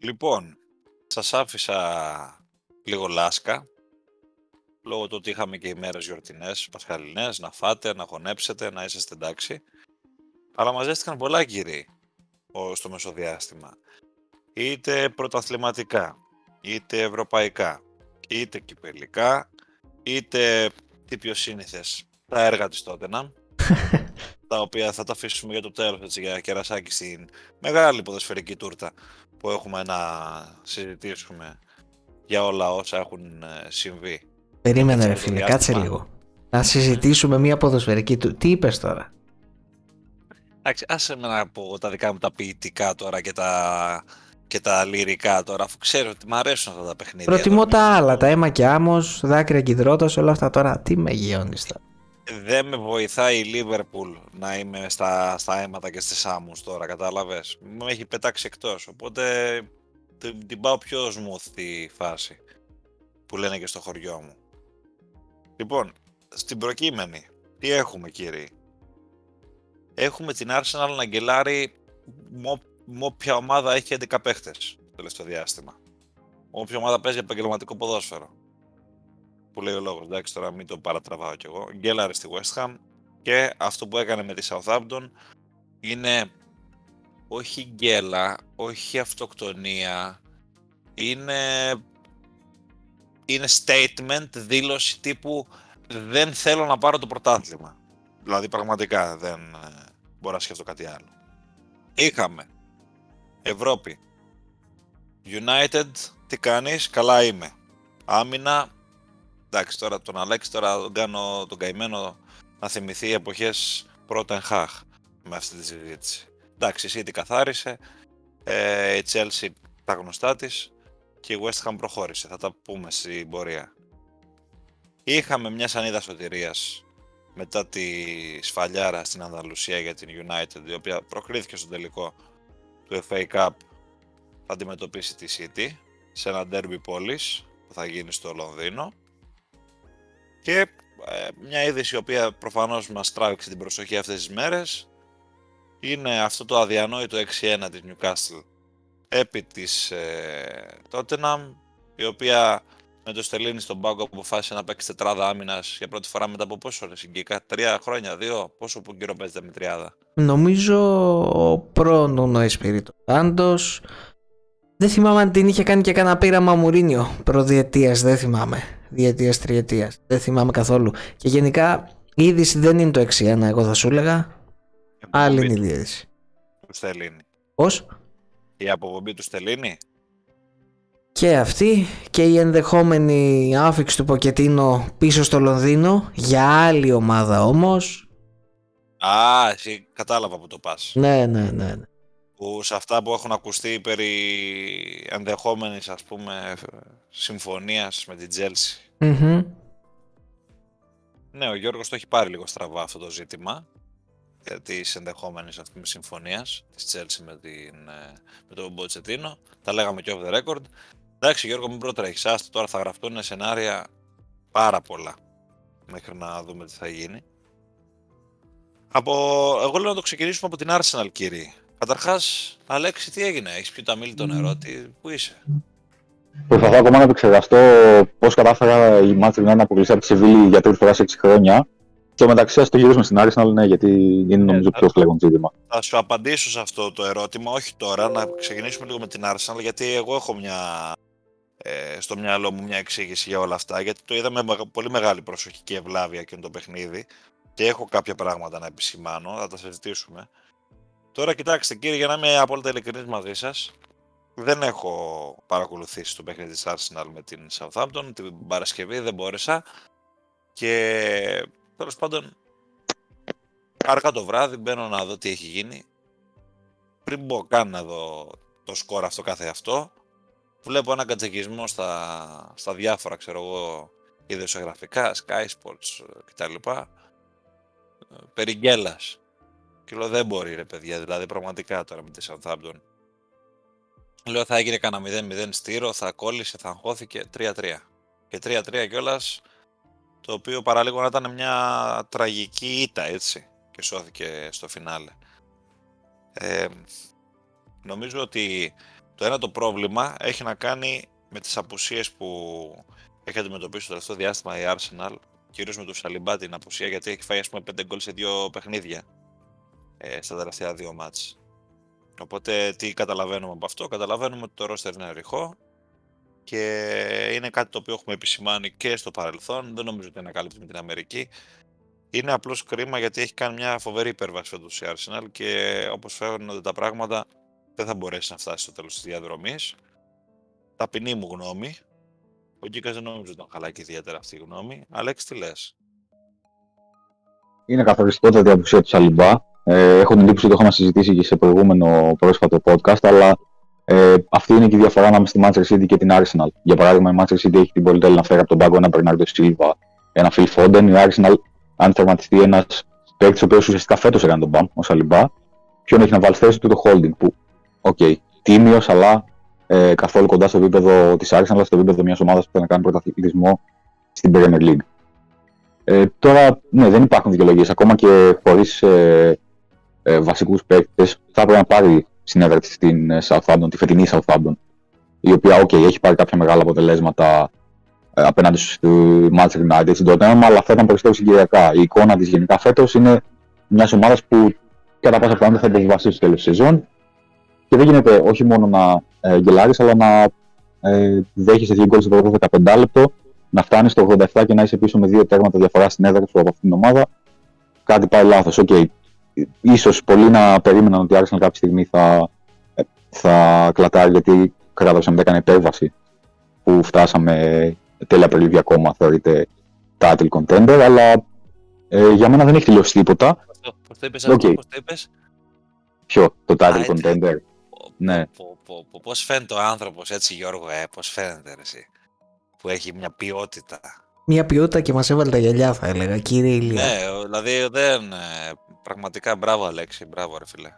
Λοιπόν, σας άφησα λίγο λάσκα, λόγω του ότι είχαμε και ημέρες γιορτινές, πασχαλινές, να φάτε, να χωνέψετε, να είσαστε εντάξει. Αλλά μαζεύτηκαν πολλά κύριοι στο μεσοδιάστημα. Είτε πρωταθληματικά, είτε ευρωπαϊκά, είτε κυπελικά, είτε τι πιο σύνηθες, τα έργα της Τότεναμ, τα οποία θα τα αφήσουμε για το τέλος, έτσι, για κερασάκι στην μεγάλη ποδοσφαιρική τούρτα που έχουμε να συζητήσουμε για όλα όσα έχουν ε, συμβεί. Περίμενε ρε φίλε, κάτσε λίγο. Να συζητήσουμε μια ποδοσφαιρική του. Τι είπες τώρα; Εντάξει, άσε με να πω τα δικά μου τα ποιητικά τώρα και τα, και τα λυρικά τώρα, αφού ξέρω ότι μου αρέσουν αυτά τα παιχνίδια. Προτιμώ τα άλλα, τα αίμα και άμμος, δάκρυα και υδρότας, όλα αυτά τώρα. Τι με γιώνεις τώρα; Δεν με βοηθάει η Λίβερπουλ να είμαι στα, στα αίματα και στις άμμους τώρα, κατάλαβες. Μου έχει πετάξει εκτός, οπότε την, την πάω πιο smooth τη φάση που λένε και στο χωριό μου. Λοιπόν, στην προκείμενη, τι έχουμε κύριοι. Έχουμε την Arsenal να γκελάρει με όποια ομάδα έχει 11 παίχτες το τελευταίο διάστημα. Όποια ομάδα παίζει επαγγελματικό ποδόσφαιρο. Που λέει ο λόγος, εντάξει τώρα μην το παρατραβάω κι εγώ. Γκέλαρε στη West Ham και αυτό που έκανε με τη Southampton είναι όχι γκέλα, όχι αυτοκτονία, είναι, είναι statement, δήλωση τύπου δεν θέλω να πάρω το πρωτάθλημα. Δηλαδή πραγματικά δεν ε, μπορώ να σκεφτώ κάτι άλλο. Είχαμε Ευρώπη. United, τι κάνεις, καλά είμαι. Άμυνα, εντάξει τώρα τον Αλέξη τώρα τον κάνω τον καημένο να θυμηθεί εποχές πρώτα χαχ με αυτή τη συζήτηση. Εντάξει, η City καθάρισε, ε, η Chelsea τα γνωστά της και η West Ham προχώρησε. Θα τα πούμε στην πορεία. Είχαμε μια σανίδα σωτηρίας μετά τη σφαλιάρα στην Ανδαλουσία για την United, η οποία προκρίθηκε στο τελικό του FA Cup, θα αντιμετωπίσει τη City σε ένα derby πόλης που θα γίνει στο Λονδίνο. Και ε, μια είδηση η οποία προφανώς μας τράβηξε την προσοχή αυτές τις μέρες είναι αυτό το αδιανόητο 6-1 της Newcastle επί της ε, Tottenham η οποία με το Στελίνι στον πάγκο αποφάσισε να παίξει τετράδα άμυνας για πρώτη φορά μετά από πόσο ρε συγκεκριμένα, τρία χρόνια, δύο, πόσο που καιρό παίζετε με τριάδα. Νομίζω ο προ ο Εσπίριτο. Πάντως δεν θυμάμαι αν την είχε κάνει και κανένα πείραμα Μουρίνιο προδιετίας, δεν θυμάμαι. Διετίας, τριετίας. Δεν θυμάμαι καθόλου. Και γενικά η είδηση δεν είναι το 6-1, εγώ θα σου έλεγα. Άλλη είναι η είδηση. Του Στελίνι. Πώς; Η αποπομπή του Στελίνι και αυτή και η ενδεχόμενη άφηξη του Ποκετίνο πίσω στο Λονδίνο για άλλη ομάδα όμως. Α, εσύ κατάλαβα που το πας. Ναι, ναι, ναι. ναι. Που σε αυτά που έχουν ακουστεί περί ενδεχόμενης ας πούμε συμφωνίας με την τζελση Ναι, ο Γιώργος το έχει πάρει λίγο στραβά αυτό το ζήτημα της ενδεχόμενης συμφωνίας της Chelsea με, την, ε, με τον Μποτσετίνο. Τα λέγαμε και off the record. Εντάξει, Γιώργο, μην προτρέχεις. Άστο τώρα θα γραφτούν σενάρια πάρα πολλά μέχρι να δούμε τι θα γίνει. Από... Εγώ λέω να το ξεκινήσουμε από την Arsenal, κύριε. Καταρχάς, Αλέξη, τι έγινε, έχεις πει τα μίλη το νερό, τι... πού είσαι; Προσπαθώ ακόμα να επεξεργαστώ πώς κατάφερα η Manchester να αποκλειστεί από τη Σεβίλη για τρίτη φορά σε 6 χρόνια. Και μεταξύ, ας το γυρίσουμε στην Arsenal, ναι, γιατί είναι νομίζω πιο φλέγον ζήτημα. Θα σου απαντήσω σε αυτό το ερώτημα, όχι τώρα, να ξεκινήσουμε λίγο με την Arsenal, γιατί εγώ έχω μια ε, στο μυαλό μου μια εξήγηση για όλα αυτά, γιατί το είδαμε με πολύ μεγάλη προσοχή και ευλάβεια και το παιχνίδι και έχω κάποια πράγματα να επισημάνω, θα τα συζητήσουμε. Τώρα κοιτάξτε κύριε, για να είμαι απόλυτα ειλικρινής μαζί σας, δεν έχω παρακολουθήσει το παιχνίδι της Arsenal με την Southampton, την Παρασκευή δεν μπόρεσα και τέλος πάντων αργά το βράδυ μπαίνω να δω τι έχει γίνει πριν μπω καν να δω το σκορ αυτό κάθε αυτό βλέπω ένα κατζεκισμό στα, στα διάφορα, ξέρω εγώ, ιδεοσιογραφικά, Sky Sports κτλ. Περί Και λέω δεν μπορεί ρε παιδιά, δηλαδή πραγματικά τώρα με τη Southampton. Λέω θα έγινε κανένα 0-0 στήρο, θα κόλλησε, θα αγχώθηκε 3-3. Και 3-3 κιόλας, το οποίο παραλίγο να ήταν μια τραγική ήττα έτσι και σώθηκε στο φινάλε. Ε, νομίζω ότι Το ένα το πρόβλημα έχει να κάνει με τις απουσίες που έχει αντιμετωπίσει το τελευταίο διάστημα η Arsenal, κυρίως με το Σαλιμπά την απουσία, γιατί έχει φάει ας πούμε 5 γκολ σε δύο παιχνίδια ε, στα τελευταία δύο μάτς. Οπότε τι καταλαβαίνουμε από αυτό, καταλαβαίνουμε ότι το ρόστερ είναι ρηχό και είναι κάτι το οποίο έχουμε επισημάνει και στο παρελθόν, δεν νομίζω ότι είναι καλύπτει με την Αμερική. Είναι απλώς κρίμα γιατί έχει κάνει μια φοβερή υπέρβαση φέτος η Arsenal και όπως φαίνονται τα πράγματα δεν θα μπορέσει να φτάσει στο τέλος της διαδρομής. Ταπεινή μου γνώμη. Ο Γκίκας δεν νομίζω ότι τον χαλάκι ιδιαίτερα αυτή η γνώμη. Αλέξη, τι λες; Είναι καθοριστικότατη η απουσία του Σαλιμπά. Ε, έχω την εντύπωση ότι το έχουμε συζητήσει και σε προηγούμενο πρόσφατο podcast, αλλά ε, αυτή είναι και η διαφορά ανάμεσα στη Manchester City και την Arsenal. Για παράδειγμα, η Manchester City έχει την πολυτέλεια να φέρει από τον πάγκο ένα Bernardo Silva, ένα Phil Foden. Η Arsenal, αν τερματιστεί ένας παίκτης ο οποίος ουσιαστικά φέτος έκανε τον μπαμ, ο Σαλιμπά, ποιον έχει να βάλει θέση του τον Holding. Που, ok, okay, τίμιο, αλλά ε, καθόλου κοντά στο επίπεδο της Arsenal, αλλά στο επίπεδο μιας ομάδας που θα κάνει πρωταθλητισμό στην Premier League. Ε, τώρα, ναι, δεν υπάρχουν δικαιολογίες. Ακόμα και χωρίς ε, ε, βασικούς παίκτες, θα έπρεπε να πάρει συνέβρεση στην ε, Southampton, τη φετινή Southampton, η οποία, okay, έχει πάρει κάποια μεγάλα αποτελέσματα ε, απέναντι στη Manchester United, στην Tottenham, αλλά αυτά ήταν περισσότερο συγκυριακά. Η εικόνα της γενικά φέτος είναι μιας ομάδας που κατά πάσα πιθανότητα θα υποβιβαστεί στο τέλος της σεζόν και δεν γίνεται όχι μόνο να ε, γελάρεις, αλλά να ε, δέχεσαι δύο γκολ στο πρώτο 15 λεπτό, να φτάνεις στο 87 και να είσαι πίσω με δύο τέρματα διαφορά στην έδρα σου από αυτήν την ομάδα. Κάτι πάει λάθος. Okay. Ίσως πολλοί να περίμεναν ότι άρχισαν κάποια στιγμή θα, θα κλατάρει γιατί κράτησε μετά έκανε υπέρβαση που φτάσαμε τέλεια Απριλίου ακόμα θεωρείται title contender, αλλά ε, για μένα δεν έχει τελειώσει τίποτα. Πώς το είπες okay. αυτό, πώς το είπες; Ποιο, το title contender; Ναι. Πώς φαίνεται ο άνθρωπος έτσι Γιώργο, ε, πώς φαίνεται εσύ, που έχει μια ποιότητα. Μια ποιότητα και μας έβαλε τα γυαλιά θα έλεγα, κύριε Ηλία. Ναι, δηλαδή δεν, ε, πραγματικά μπράβο Αλέξη, μπράβο ρε φίλε.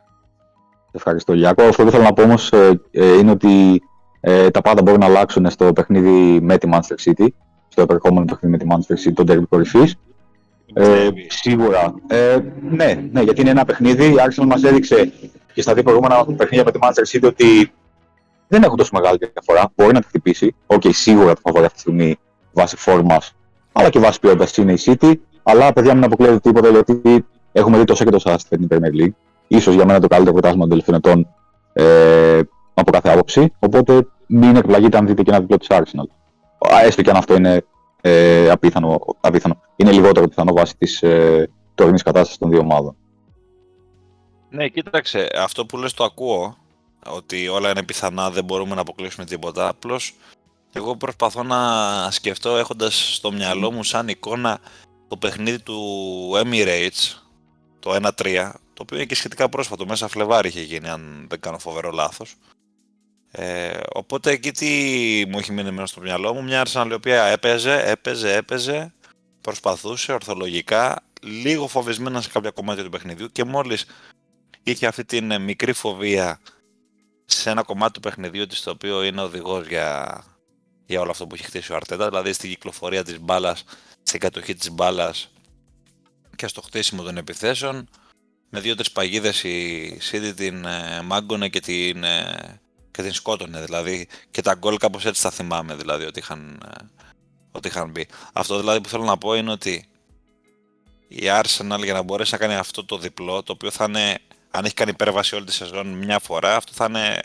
Ευχαριστώ Γιάκο. Αυτό που θέλω να πω όμως ε, ε, είναι ότι ε, τα πάντα μπορούν να αλλάξουν στο παιχνίδι με τη Manchester City, στο επερχόμενο παιχνίδι με τη Manchester City, το ντέρμπι κορυφής. Ε, σίγουρα. Ε, ναι, ναι, γιατί είναι ένα παιχνίδι. Η Arsenal μας έδειξε και στα δύο προηγούμενα παιχνίδια με τη Manchester City ότι δεν έχουν τόσο μεγάλη διαφορά. Μπορεί να τη χτυπήσει. Ok, okay, σίγουρα το φαβορί αυτή τη στιγμή βάσει φόρμας, αλλά και βάσει ποιότητας είναι η City. Αλλά παιδιά, μην αποκλείετε τίποτα γιατί έχουμε δει τόσα και τόσα στην Premier League. ίσως για μένα το καλύτερο πρωτάθλημα των τελευταίων ετών ε, από κάθε άποψη. Οπότε μην εκπλαγείτε αν δείτε και ένα διπλό της Arsenal. Έστω και αν αυτό είναι ε, απίθανο, απίθανο. Είναι λιγότερο πιθανό βάσει της ε, τωρινής κατάστασης των δύο ομάδων. Ναι, κοίταξε, αυτό που λες το ακούω, ότι όλα είναι πιθανά, δεν μπορούμε να αποκλείσουμε τίποτα. Απλώς εγώ προσπαθώ να σκεφτώ έχοντας στο μυαλό μου σαν εικόνα το παιχνίδι του Emirates, το 1-3, το οποίο είναι και σχετικά πρόσφατο, μέσα Φλεβάρι είχε γίνει, αν δεν κάνω φοβερό λάθος. Ε, οπότε εκεί τι μου έχει μείνει μέσα στο μυαλό μου, μια Arsenal η οποία έπαιζε, έπαιζε, έπαιζε, προσπαθούσε ορθολογικά, λίγο φοβισμένα σε κάποια κομμάτια του παιχνιδιού και μόλις είχε αυτή την ε, μικρή φοβία σε ένα κομμάτι του παιχνιδιού της το οποίο είναι οδηγός για, για όλο αυτό που έχει χτίσει ο Αρτέτα, δηλαδή στην κυκλοφορία της μπάλας, στην κατοχή της μπάλας και στο χτίσιμο των επιθέσεων. Με δύο-τρει παγίδες η City την ε, μάγκωνε και την, ε, και την σκότωνε. Δηλαδή και τα γκολ κάπως έτσι τα θυμάμαι δηλαδή ότι είχαν, ε, ότι είχαν μπει. Αυτό δηλαδή που θέλω να πω είναι ότι η Arsenal για να μπορέσει να κάνει αυτό το διπλό, το οποίο θα είναι αν έχει κάνει υπέρβαση όλη τη σεζόν μια φορά, αυτό θα είναι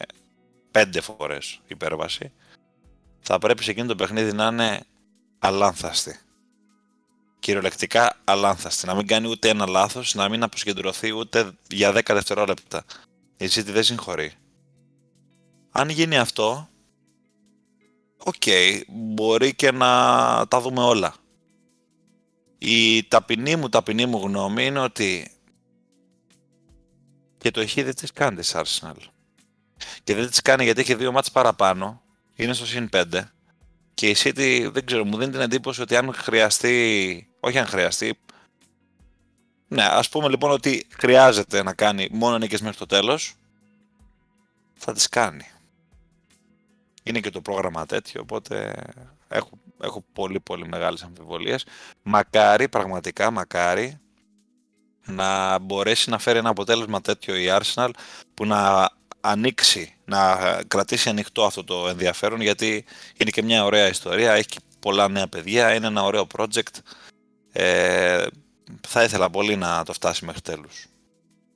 πέντε φορές υπέρβαση. Θα πρέπει σε εκείνο το παιχνίδι να είναι αλάνθαστη. Κυριολεκτικά αλάνθαστη. Να μην κάνει ούτε ένα λάθος, να μην αποσυγκεντρωθεί ούτε για 10 δευτερόλεπτα. Η City δεν συγχωρεί. Αν γίνει αυτό, ok, okay, μπορεί και να τα δούμε όλα. Η ταπεινή μου, ταπεινή μου γνώμη είναι ότι και το έχει δεν τις κάνει της Arsenal. Και δεν τις κάνει γιατί έχει δύο μάτς παραπάνω, είναι στο συν 5. Και η City, δεν ξέρω, μου δίνει την εντύπωση ότι αν χρειαστεί, όχι αν χρειαστεί, ναι, ας πούμε λοιπόν ότι χρειάζεται να κάνει μόνο νίκες μέχρι το τέλος, θα τις κάνει. Είναι και το πρόγραμμα τέτοιο, οπότε έχω, έχω πολύ πολύ μεγάλες αμφιβολίες. Μακάρι, πραγματικά μακάρι, να μπορέσει να φέρει ένα αποτέλεσμα τέτοιο η Arsenal που να ανοίξει, να κρατήσει ανοιχτό αυτό το ενδιαφέρον γιατί είναι και μια ωραία ιστορία, έχει πολλά νέα παιδιά, είναι ένα ωραίο project. Ε, θα ήθελα πολύ να το φτάσει μέχρι τέλους.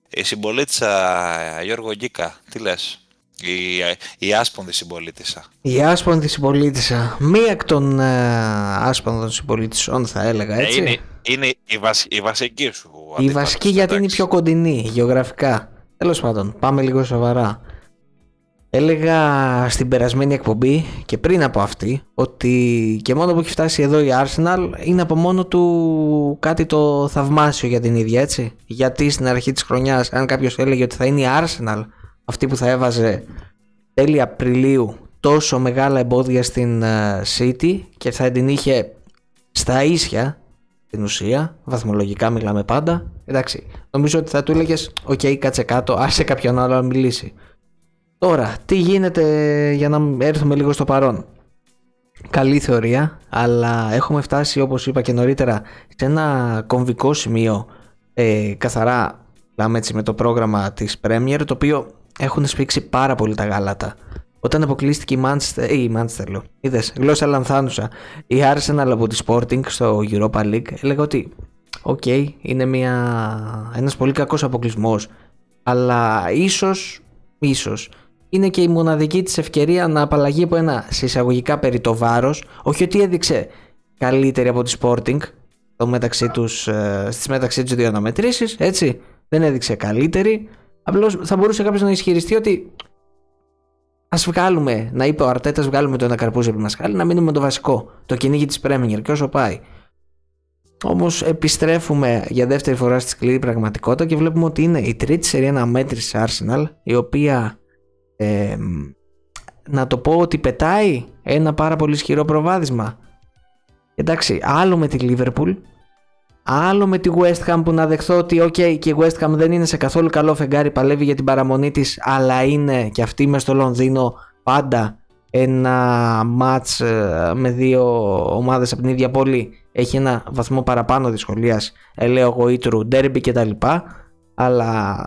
Η συμπολίτησα Γιώργο Γκίκα, τι λες, η, η άσπονδη συμπολίτησα. Η άσπονδη συμπολίτησα, μία εκ των ε, άσπονδων συμπολίτησών θα έλεγα Ε, έτσι. είναι είναι η, βασ, η βασική σου. η αντίπαλος, βασική γιατί είναι η εντάξει. πιο κοντινή γεωγραφικά. Τέλος πάντων, πάμε λίγο σοβαρά. Έλεγα στην περασμένη εκπομπή και πριν από αυτή ότι και μόνο που έχει φτάσει εδώ η Arsenal είναι από μόνο του κάτι το θαυμάσιο για την ίδια έτσι. Γιατί στην αρχή της χρονιάς αν κάποιος έλεγε ότι θα είναι η Arsenal αυτή που θα έβαζε τέλη Απριλίου τόσο μεγάλα εμπόδια στην ε, City και θα την είχε στα ίσια την ουσία, βαθμολογικά μιλάμε πάντα. Εντάξει, νομίζω ότι θα του έλεγες: Οκ, κάτσε κάτω, άσε κάποιον άλλο να μιλήσει. Τώρα, τι γίνεται για να έρθουμε λίγο στο παρόν; Καλή θεωρία, αλλά έχουμε φτάσει όπως είπα και νωρίτερα σε ένα κομβικό σημείο ε, καθαρά μιλάμε έτσι με το πρόγραμμα της Premier το οποίο έχουν σφίξει πάρα πολύ τα γάλατα. Όταν αποκλείστηκε η Manchester, ή η Manchester λέω, είδες, γλώσσα λανθάνουσα, η Arsenal από τη Sporting στο Europa League έλεγα ότι οκ, είναι μια, ένας πολύ κακός αποκλεισμός αλλά ίσως, ίσως είναι και η μοναδική της ευκαιρία να απαλλαγεί από ένα σε εισαγωγικά περιττό βάρος όχι ότι έδειξε καλύτερη από τη Sporting το μεταξύ τους, ε, στις μεταξύ τους δύο αναμετρήσεις έτσι δεν έδειξε καλύτερη απλώς θα μπορούσε κάποιος να ισχυριστεί ότι ας βγάλουμε να είπε ο Αρτέτας βγάλουμε το ένα καρπούζι από τη μασχάλη να μείνουμε με το βασικό το κυνήγι της Premier και όσο πάει όμως επιστρέφουμε για δεύτερη φορά στη σκληρή πραγματικότητα και βλέπουμε ότι είναι η τρίτη σερία αναμέτρηση Arsenal η οποία ε, να το πω ότι πετάει ένα πάρα πολύ ισχυρό προβάδισμα. Εντάξει, άλλο με τη Liverpool, άλλο με τη West Ham που να δεχθώ ότι ok και η West Ham δεν είναι σε καθόλου καλό φεγγάρι, παλεύει για την παραμονή της, αλλά είναι και αυτή μες στο Λονδίνο πάντα ένα μάτς ε, με δύο ομάδες από την ίδια πόλη. Έχει ένα βαθμό παραπάνω δυσκολίας ελέω γοήτρου, ντέρμπι κτλ αλλά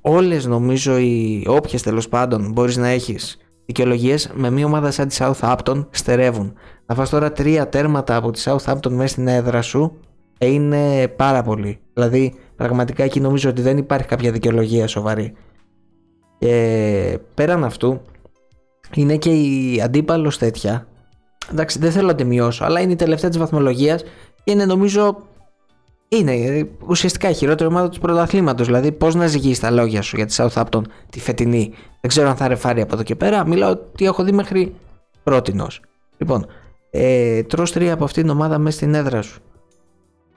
όλες νομίζω οι όποιες τέλος πάντων μπορείς να έχεις δικαιολογίες με μια ομάδα σαν τη Southampton στερεύουν. Να φας τώρα τρία τέρματα από τη Southampton μέσα στην έδρα σου ε, είναι πάρα πολύ δηλαδή πραγματικά εκεί νομίζω ότι δεν υπάρχει κάποια δικαιολογία σοβαρή και πέραν αυτού είναι και η αντίπαλος τέτοια. Εντάξει, δεν θέλω να τη μειώσω, αλλά είναι η τελευταία της βαθμολογίας και είναι νομίζω. Είναι ε, ουσιαστικά η χειρότερη ομάδα του πρωταθλήματος. Δηλαδή, πώς να ζυγίσει τα λόγια σου για τη Southampton τη φετινή. Δεν ξέρω αν θα ρεφάρει από εδώ και πέρα. Μιλάω ότι έχω δει μέχρι πρότινο. Λοιπόν, ε, τρως τρία από αυτήν την ομάδα μέσα στην έδρα σου.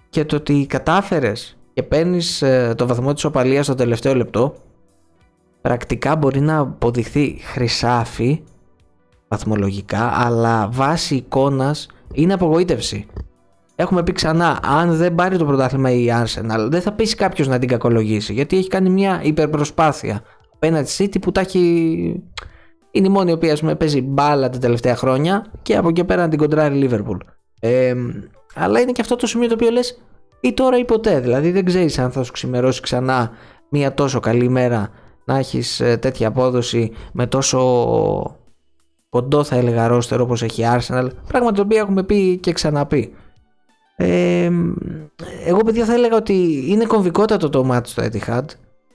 Και το ότι κατάφερες και παίρνεις ε, το βαθμό της οπαλίας στο τελευταίο λεπτό, πρακτικά μπορεί να αποδειχθεί χρυσάφι βαθμολογικά, αλλά βάση εικόνας είναι απογοήτευση. Έχουμε πει ξανά, αν δεν πάρει το πρωτάθλημα η Arsenal, δεν θα πείσει κάποιος να την κακολογήσει, γιατί έχει κάνει μια υπερπροσπάθεια απέναντι στη City που τα έχει... Είναι η μόνη η οποία ας πούμε, παίζει μπάλα τα τελευταία χρόνια και από εκεί πέρα να την κοντράρει η Liverpool. Ε, αλλά είναι και αυτό το σημείο το οποίο λες ή τώρα ή ποτέ. Δηλαδή δεν ξέρεις αν θα σου ξημερώσει ξανά μια τόσο καλή μέρα να έχεις ε, τέτοια απόδοση με τόσο κοντό θα έλεγα ρόστερο όπως έχει η Arsenal. Πράγμα το οποίο έχουμε πει και ξαναπεί. Ε, εγώ παιδιά θα έλεγα ότι είναι κομβικότατο το μάτι στο Etihad.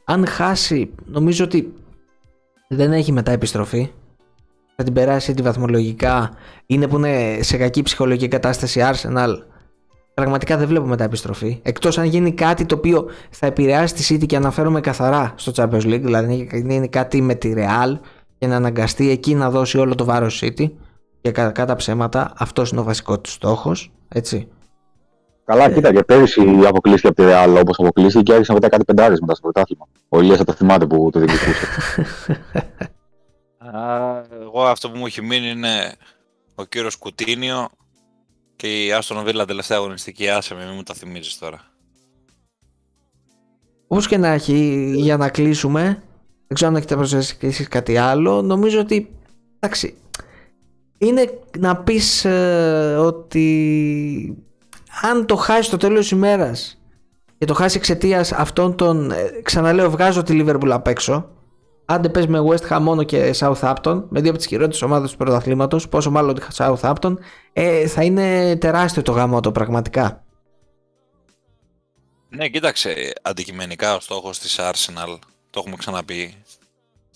Αν χάσει νομίζω ότι δεν έχει μετά επιστροφή θα την περάσει τη βαθμολογικά είναι που είναι σε κακή ψυχολογική κατάσταση η Arsenal πραγματικά δεν βλέπω μετά επιστροφή. Εκτός αν γίνει κάτι το οποίο θα επηρεάσει τη City και αναφέρομαι καθαρά στο Champions League, δηλαδή να είναι κάτι με τη Real και να αναγκαστεί εκεί να δώσει όλο το βάρος City. Και κατά, κατά ψέματα, αυτός είναι ο βασικός του στόχος. Έτσι. Καλά, κοίτα και πέρυσι αποκλείστηκε από τη Real όπως αποκλείστηκε και άρχισε μετά κάτι πεντάρε μετά στο πρωτάθλημα. Ο Ηλίας θα το θυμάται που το διεκδικούσε. Εγώ αυτό που μου έχει μείνει είναι ο κύριος Κουτίνιο και η Άστον Βίλα τελευταία αγωνιστική. Άσε με, μην μου τα θυμίζεις τώρα. Όπως και να έχει, για να κλείσουμε, δεν ξέρω αν έχετε προσθέσει και εσείς κάτι άλλο. Νομίζω ότι. Εντάξει. Είναι να πεις ε, ότι αν το χάσεις το τέλος της ημέρας και το χάσεις εξαιτίας αυτών των. ε, ξαναλέω, βγάζω τη Liverpool απ' έξω. Άντε πες με West Ham μόνο και Southampton, με δύο από τις χειρότερες ομάδες του πρωταθλήματος, πόσο μάλλον Southampton, ε, θα είναι τεράστιο το γαμό το πραγματικά. Ναι, κοίταξε, αντικειμενικά ο στόχος της Arsenal, το έχουμε ξαναπεί,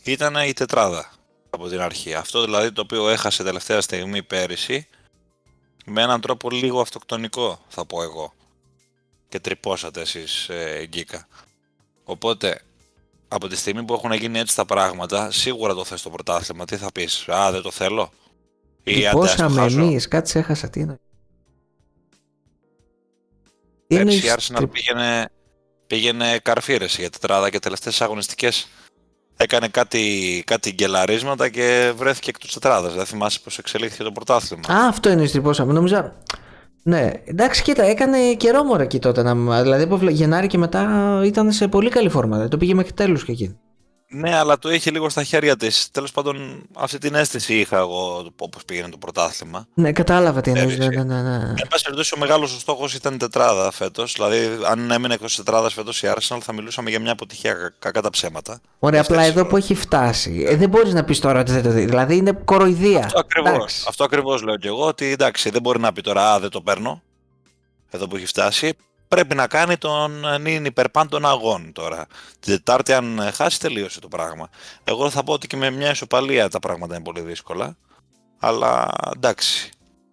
ήταν η τετράδα από την αρχή. Αυτό δηλαδή το οποίο έχασε τελευταία στιγμή πέρυσι, με έναν τρόπο λίγο αυτοκτονικό θα πω εγώ. Και τρυπώσατε εσείς ε, Γκίκα. Οπότε, από τη στιγμή που έχουν γίνει έτσι τα πράγματα, σίγουρα το θες το πρωτάθλημα. Τι θα πεις, Α, δεν το θέλω. Ή Τρυπώσαμε εμείς, κάτι έχασα, τι είναι. Πέρσι η Arsenal πήγαινε, πήγαινε καρφίρες για τετράδα και τελευταίες αγωνιστικές έκανε κάτι, κάτι γκελαρίσματα και βρέθηκε εκτός τετράδας. Δεν θυμάσαι πώς εξελίχθηκε το πρωτάθλημα. Α, αυτό είναι στυπώσαμε. Νομίζω ναι, εντάξει, κοίτα, έκανε καιρό μωρέ εκεί τότε. Να... Δηλαδή από Γενάρη και μετά ήταν σε πολύ καλή φόρμα. Το πήγε μέχρι τέλους και εκεί. Ναι, αλλά το είχε λίγο στα χέρια της. Τέλος πάντων, αυτή την αίσθηση είχα εγώ όπως πήγαινε το πρωτάθλημα. Ναι, κατάλαβα τι εννοείς. Ναι, ναι, ναι, ναι. Εν πάση περιπτώσει, ο μεγάλος στόχος ήταν η τετράδα φέτος. Δηλαδή, αν έμεινε εκτός τετράδας φέτος η Arsenal, θα μιλούσαμε για μια αποτυχία κακά τα ψέματα. Ωραία, απλά εδώ που έχει φτάσει. Ε, δεν μπορείς να πεις τώρα ότι δεν το δει. Δηλαδή, είναι κοροϊδία. Αυτό ακριβώς. Αυτό ακριβώς λέω και εγώ. Ότι εντάξει, δεν μπορεί να πει τώρα, Α, δεν το παίρνω. Εδώ που έχει φτάσει πρέπει να κάνει τον νυν υπερπάντων αγών τώρα. Την Τετάρτη, αν χάσει, τελείωσε το πράγμα. Εγώ θα πω ότι και με μια ισοπαλία τα πράγματα είναι πολύ δύσκολα. Αλλά εντάξει.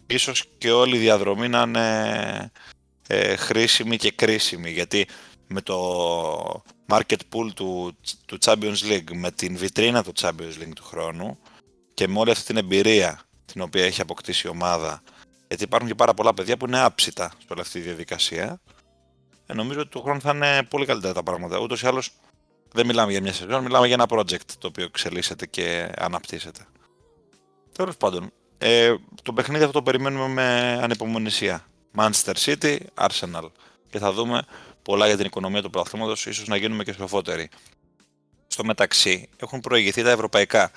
Ίσως και όλη η διαδρομή να είναι ε, χρήσιμη και κρίσιμη. Γιατί με το market pool του, του Champions League, με την βιτρίνα του Champions League του χρόνου και με όλη αυτή την εμπειρία την οποία έχει αποκτήσει η ομάδα γιατί υπάρχουν και πάρα πολλά παιδιά που είναι άψητα σε όλη αυτή τη διαδικασία ε, νομίζω ότι του χρόνου θα είναι πολύ καλύτερα τα πράγματα. Ούτως ή άλλως δεν μιλάμε για μια σεζόν, μιλάμε για ένα project το οποίο εξελίσσεται και αναπτύσσεται. Τέλος πάντων, ε, το παιχνίδι αυτό το περιμένουμε με ανυπομονησία. Manchester City, Arsenal. Και θα δούμε πολλά για την οικονομία του πρωταθλήματος, ίσως να γίνουμε και σοφότεροι. Στο μεταξύ, έχουν προηγηθεί τα ευρωπαϊκά,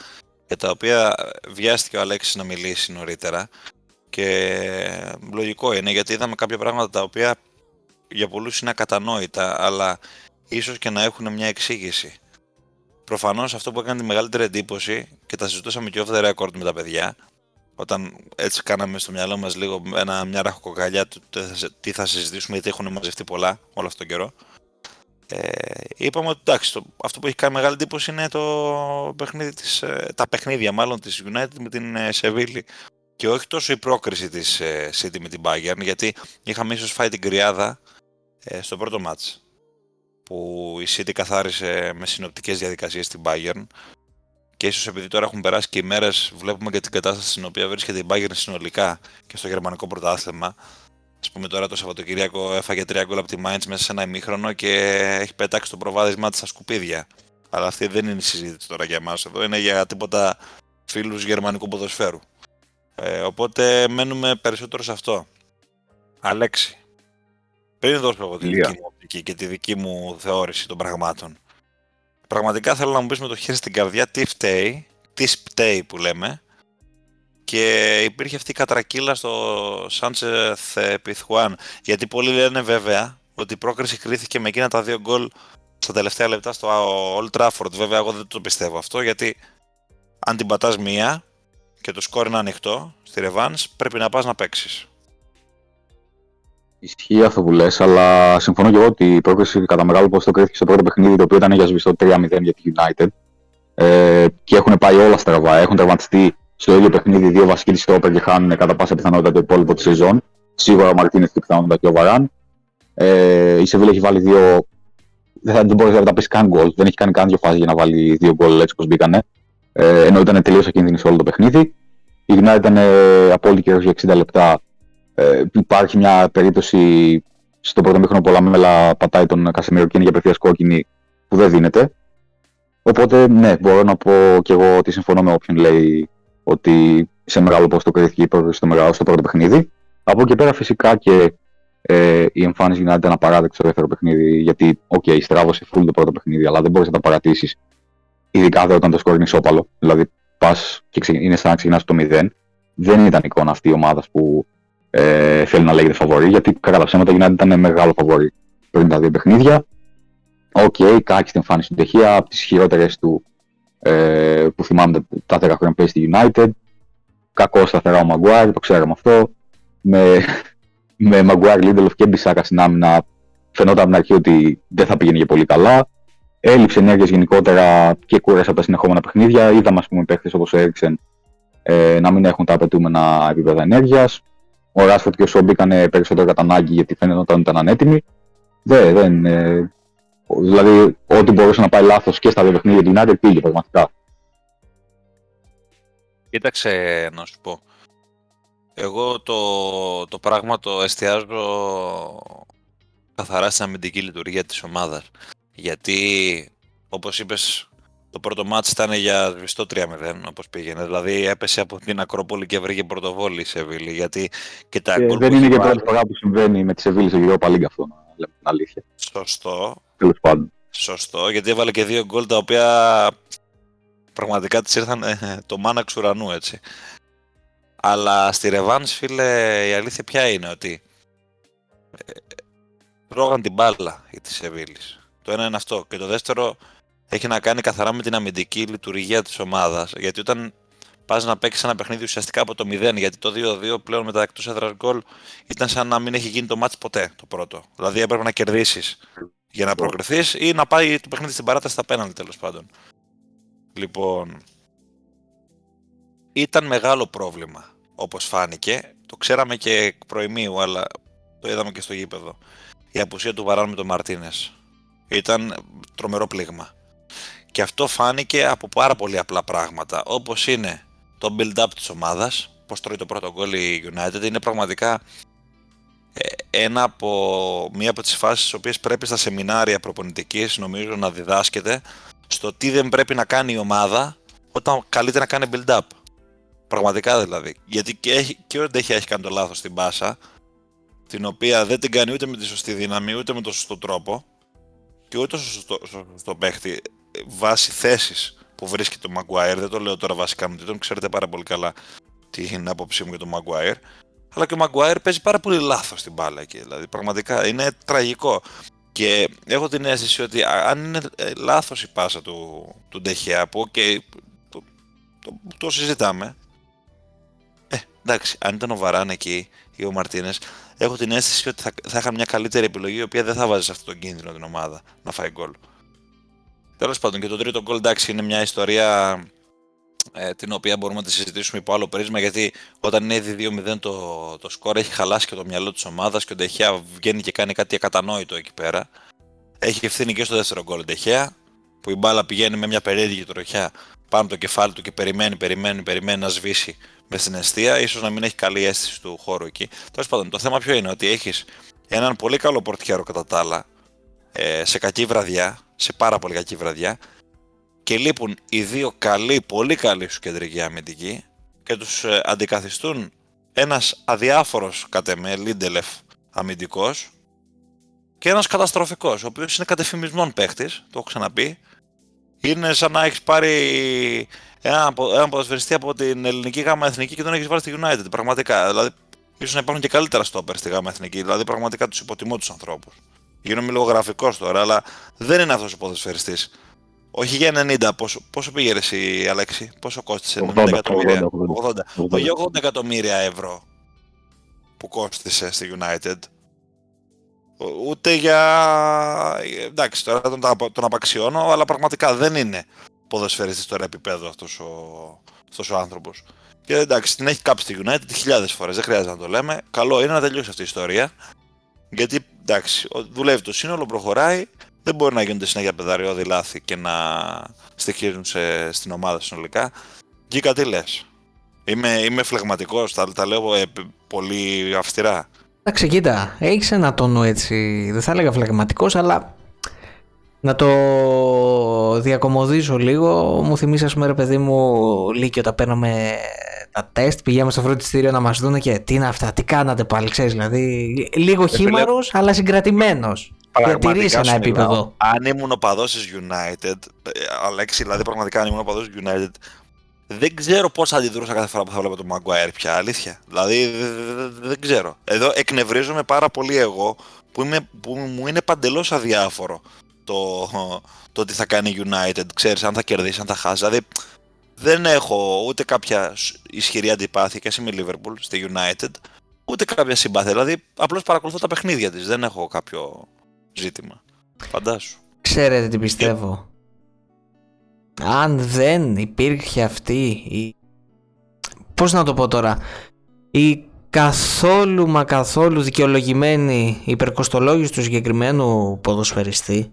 για τα οποία βιάστηκε ο Αλέξης να μιλήσει νωρίτερα. Και λογικό είναι, γιατί είδαμε κάποια πράγματα τα οποία για πολλούς είναι ακατανόητα, αλλά ίσως και να έχουν μια εξήγηση. Προφανώς αυτό που έκανε τη μεγαλύτερη εντύπωση και τα συζητούσαμε και off the record με τα παιδιά, όταν έτσι κάναμε στο μυαλό μας λίγο ένα, μια ραχοκοκαλιά του τι θα συζητήσουμε γιατί έχουν μαζευτεί πολλά όλο αυτόν τον καιρό. Ε, είπαμε ότι εντάξει, το, αυτό που έχει κάνει μεγάλη εντύπωση είναι το παιχνίδι της, ε, τα παιχνίδια μάλλον της United με την ε, Σεβίλη. Και όχι τόσο η πρόκριση της ε, City με την Bayern, γιατί είχαμε ίσως φάει την κρυάδα ε, στο πρώτο μάτς που η City καθάρισε με συνοπτικές διαδικασίες στην Bayern και ίσως επειδή τώρα έχουν περάσει και οι μέρες βλέπουμε και την κατάσταση στην οποία βρίσκεται η Bayern συνολικά και στο γερμανικό πρωτάθλημα Α πούμε τώρα το Σαββατοκύριακο έφαγε τρία γκολ από τη Mainz μέσα σε ένα ημίχρονο και έχει πετάξει το προβάδισμά της στα σκουπίδια. Αλλά αυτή δεν είναι η συζήτηση τώρα για εμάς εδώ, είναι για τίποτα φίλους γερμανικού ποδοσφαίρου. Ε, οπότε μένουμε περισσότερο σε αυτό. Αλέξη, πριν δώσω εγώ τη δική μου οπτική και τη δική μου θεώρηση των πραγμάτων. Πραγματικά θέλω να μου πεις με το χέρι στην καρδιά τι φταίει, τι σπταίει που λέμε και υπήρχε αυτή η κατρακύλα στο Σάντσεθ Πιθουάν. Γιατί πολλοί λένε βέβαια ότι η πρόκριση κρίθηκε με εκείνα τα δύο γκολ στα τελευταία λεπτά στο Old Trafford. Βέβαια, εγώ δεν το πιστεύω αυτό γιατί αν την πατάς μία και το σκόρ είναι ανοιχτό στη Revans, πρέπει να πας να παίξεις. Ισχύει αυτό που λες, αλλά συμφωνώ και εγώ ότι η πρόκληση κατά μεγάλο ποσοστό κρίθηκε στο πρώτο παιχνίδι, το οποίο ήταν για σβηστό 3-0 για τη United. Ε, και έχουν πάει όλα στραβά. Έχουν τραυματιστεί στο ίδιο παιχνίδι δύο βασικοί τη Στρόπερ και χάνουν κατά πάσα πιθανότητα το υπόλοιπο της σεζόν. Σίγουρα ο Μαρτίνεθ και πιθανότητα και ο Βαράν. Ε, η Σεβίλη έχει βάλει δύο. Δεν, θα, δεν μπορείς να τα πεις καν γκολ. Δεν έχει κάνει καν δύο φάσεις για να βάλει δύο γκολ έτσι όπως μπήκανε. Ε, ενώ ήταν τελείως ακίνδυνη σε όλο το παιχνίδι. Η United ήταν ε, απόλυτη και για 60 λεπτά ε, υπάρχει μια περίπτωση στο πρώτο ημίχρονο που ο Λαμέλα πατάει τον Κασεμίρο και είναι για απευθείας κόκκινη που δεν δίνεται. Οπότε, ναι, μπορώ να πω και εγώ ότι συμφωνώ με όποιον λέει ότι σε μεγάλο ποσοστό κρίθηκε η στο, μεγάλο, στο πρώτο παιχνίδι. Από εκεί πέρα, φυσικά και ε, η εμφάνιση της United αντιπαράδειγμα στο δεύτερο παιχνίδι, γιατί, ok, okay, στράβωσε full το πρώτο παιχνίδι, αλλά δεν μπορείς να τα παρατήσεις, ειδικά όταν το σκορ είναι ισόπαλο. Δηλαδή, πας και είναι σαν να ξεκινάς το 0. Δεν ήταν εικόνα αυτή η ομάδα που ε, θέλει να λέγεται φαβορή, γιατί κακά τα ψέματα ήταν μεγάλο φαβορή πριν τα δύο παιχνίδια. OK, okay, κάκιστη εμφάνιση του De Gea, από τις χειρότερες του ε, που θυμάμαι τα 10 χρόνια που στη United. Κακό σταθερά ο Maguire, το ξέραμε αυτό. Με, με Maguire, Lindelof και Μπισάκα στην άμυνα φαινόταν από την αρχή ότι δεν θα πήγαινε για πολύ καλά. Έλλειψη ενέργεια γενικότερα και κούρασε από τα συνεχόμενα παιχνίδια. Είδαμε, ας πούμε, παίχτε όπως ο Έριξεν ε, να μην έχουν τα απαιτούμενα επίπεδα ενέργειας. Ο Ράσφορντ και ο Σόμπ ήταν περισσότερο κατά ανάγκη γιατί φαίνεται ότι ήταν ανέτοιμοι. Δεν, δεν, ε, δηλαδή, ό,τι μπορούσε να πάει λάθος και στα δύο παιχνίδια του United πήγε πραγματικά. Κοίταξε να σου πω. Εγώ το, το πράγμα το εστιάζω καθαρά στην αμυντική λειτουργία της ομάδας. Γιατί, όπως είπες, το πρώτο μάτς ήταν για σβηστό 3-0, όπως πήγαινε. Δηλαδή έπεσε από την Ακρόπολη και βρήκε πρωτοβόλη η Σεβίλη. Γιατί και τα και δεν είναι και πρώτη φορά που συμβαίνει με τη Σεβίλη στο Europa League αυτό, να λέμε την αλήθεια. Σωστό. Τέλος πάντων. Σωστό, γιατί έβαλε και δύο γκολ τα οποία πραγματικά της ήρθαν ε, το μάνα ουρανού, έτσι. Αλλά στη Ρεβάνς, φίλε, η αλήθεια ποια είναι ότι ε, τρώγαν την μπάλα η της Σεβίλης. Το ένα είναι αυτό. Και το δεύτερο έχει να κάνει καθαρά με την αμυντική λειτουργία της ομάδας. Γιατί όταν πας να παίξεις ένα παιχνίδι ουσιαστικά από το 0, γιατί το 2-2 πλέον με τα εκτός έδρας γκολ ήταν σαν να μην έχει γίνει το μάτς ποτέ το πρώτο. Δηλαδή έπρεπε να κερδίσεις για να προκριθείς ή να πάει το παιχνίδι στην παράταση στα πέναλτι τέλος πάντων. Λοιπόν, ήταν μεγάλο πρόβλημα όπως φάνηκε. Το ξέραμε και εκ προημίου, αλλά το είδαμε και στο γήπεδο. Η απουσία του Βαράν με τον Μαρτίνες. Ήταν τρομερό πλήγμα. Και αυτό φάνηκε από πάρα πολύ απλά πράγματα, όπως είναι το build-up της ομάδας, πώς τρώει το πρώτο γκολ η United, είναι πραγματικά ε, ένα από, μία από τις φάσεις στις οποίες πρέπει στα σεμινάρια προπονητικής νομίζω να διδάσκεται στο τι δεν πρέπει να κάνει η ομάδα όταν καλείται να κάνει build-up. Πραγματικά δηλαδή. Γιατί και, έχει, και ο Ντέχια έχει κάνει το λάθος στην πάσα, την οποία δεν την κάνει ούτε με τη σωστή δύναμη, ούτε με τον σωστό τρόπο και ούτε στο, στο, παίχτη βάσει θέσης που βρίσκει το Maguire. Δεν το λέω τώρα βασικά με τον ξέρετε πάρα πολύ καλά την άποψή μου για τον Maguire. Αλλά και ο Maguire παίζει πάρα πολύ λάθος στην μπάλα εκεί. Δηλαδή, πραγματικά είναι τραγικό. Και έχω την αίσθηση ότι αν είναι ε, λάθος η πάσα του, του Ντεχέα, που okay, το, το, το, συζητάμε. Ε, εντάξει, αν ήταν ο Βαράν εκεί ή ο Μαρτίνες, έχω την αίσθηση ότι θα, θα είχαν μια καλύτερη επιλογή η οποία δεν θα βάζει σε αυτόν τον κίνδυνο την ομάδα να φάει γκολ. Τέλος πάντων, και το τρίτο γκολ εντάξει είναι μια ιστορία ε, την οποία μπορούμε να τη συζητήσουμε υπό άλλο πρίσμα γιατί όταν είναι ήδη 2-0 το, το σκορ έχει χαλάσει και το μυαλό της ομάδας και ο Ντεχέα βγαίνει και κάνει κάτι ακατανόητο εκεί πέρα. Έχει ευθύνη και στο δεύτερο γκολ ο Ντεχέα που η μπάλα πηγαίνει με μια περίεργη τροχιά πάνω από το κεφάλι του και περιμένει, περιμένει, περιμένει να σβήσει με στην αιστεία, ίσως να μην έχει καλή αίσθηση του χώρου εκεί. Τέλος πάντων, το θέμα ποιο είναι, ότι έχεις έναν πολύ καλό πορτιέρο κατά τα άλλα, ε, σε κακή βραδιά, σε πάρα πολύ κακή βραδιά, και λείπουν οι δύο καλοί, πολύ καλοί σου κεντρικοί αμυντικοί και τους ε, αντικαθιστούν ένας αδιάφορος κατ' εμέ, Λίντελεφ αμυντικός και ένας καταστροφικός, ο οποίος είναι κατεφημισμόν παίχτης, το έχω ξαναπεί. Είναι σαν να έχεις πάρει ένα, ένα ποδοσφαιριστή από την ελληνική γάμα εθνική και τον έχεις βάλει στη United. Πραγματικά. Δηλαδή, ίσως να υπάρχουν και καλύτερα στόπερ στη γάμα εθνική. Δηλαδή, πραγματικά τους υποτιμώ τους ανθρώπους. Γίνομαι λίγο γραφικός τώρα, αλλά δεν είναι αυτός ο ποδοσφαιριστής. Όχι για 90, πόσο, πόσο πήγε εσύ Αλέξη, πόσο κόστησε, 90 εκατομμύρια, 80, 80. Όχι 80 εκατομμύρια ευρώ που κόστησε στη United. Ούτε για... Εντάξει, τώρα τον, τον απαξιώνω, αλλά πραγματικά δεν είναι ποδοσφαιριστής τώρα επίπεδο αυτός ο, αυτός ο άνθρωπος. Και εντάξει, την έχει κάψει στη United χιλιάδες φορές, δεν χρειάζεται να το λέμε. Καλό είναι να τελειώσει αυτή η ιστορία. Γιατί εντάξει, δουλεύει το σύνολο, προχωράει. Δεν μπορεί να γίνονται συνέχεια πεδαριώδη λάθη και να στοιχίζουν σε, στην ομάδα συνολικά. Γκίκα, τι λες; Είμαι, είμαι φλεγματικός, τα, τα λέω ε, πολύ αυστηρά. Εντάξει, κοίτα, έχεις ένα τόνο έτσι. Δεν θα έλεγα φλεγματικός, αλλά να το διακομωδήσω λίγο. Μου θυμίσει, ας πούμε, ρε παιδί μου, Λύκειο, όταν παίρναμε τα τεστ, πηγαίνουμε στο φροντιστήριο να μας δουν και τι είναι αυτά, τι κάνατε πάλι, ξέρεις. Δηλαδή, λίγο χήμαρο, αλλά συγκρατημένος. Διατηρήσει ένα επίπεδο. Αν ήμουν οπαδό της United, ε, Αλέξη, δηλαδή πραγματικά αν ήμουν οπαδό της United, δεν ξέρω πώς θα αντιδρούσα κάθε φορά που θα βλέπω τον Maguire πια. Αλήθεια. Δηλαδή δεν ξέρω. Εδώ εκνευρίζομαι πάρα πολύ εγώ που, είμαι, που μου είναι παντελώς αδιάφορο το, το τι θα κάνει η United. Ξέρεις αν θα κερδίσει, αν θα χάσει. Δηλαδή δεν έχω ούτε κάποια ισχυρή αντιπάθεια και είμαι Liverpool στη United, ούτε κάποια συμπάθεια. Δηλαδή απλώς παρακολουθώ τα παιχνίδια της. Δεν έχω κάποιο ζήτημα. Φαντάσου. Ξέρετε τι πιστεύω. Αν δεν υπήρχε αυτή η... Πώς να το πω τώρα; Η καθόλου μα καθόλου δικαιολογημένη υπερκοστολόγηση του συγκεκριμένου ποδοσφαιριστή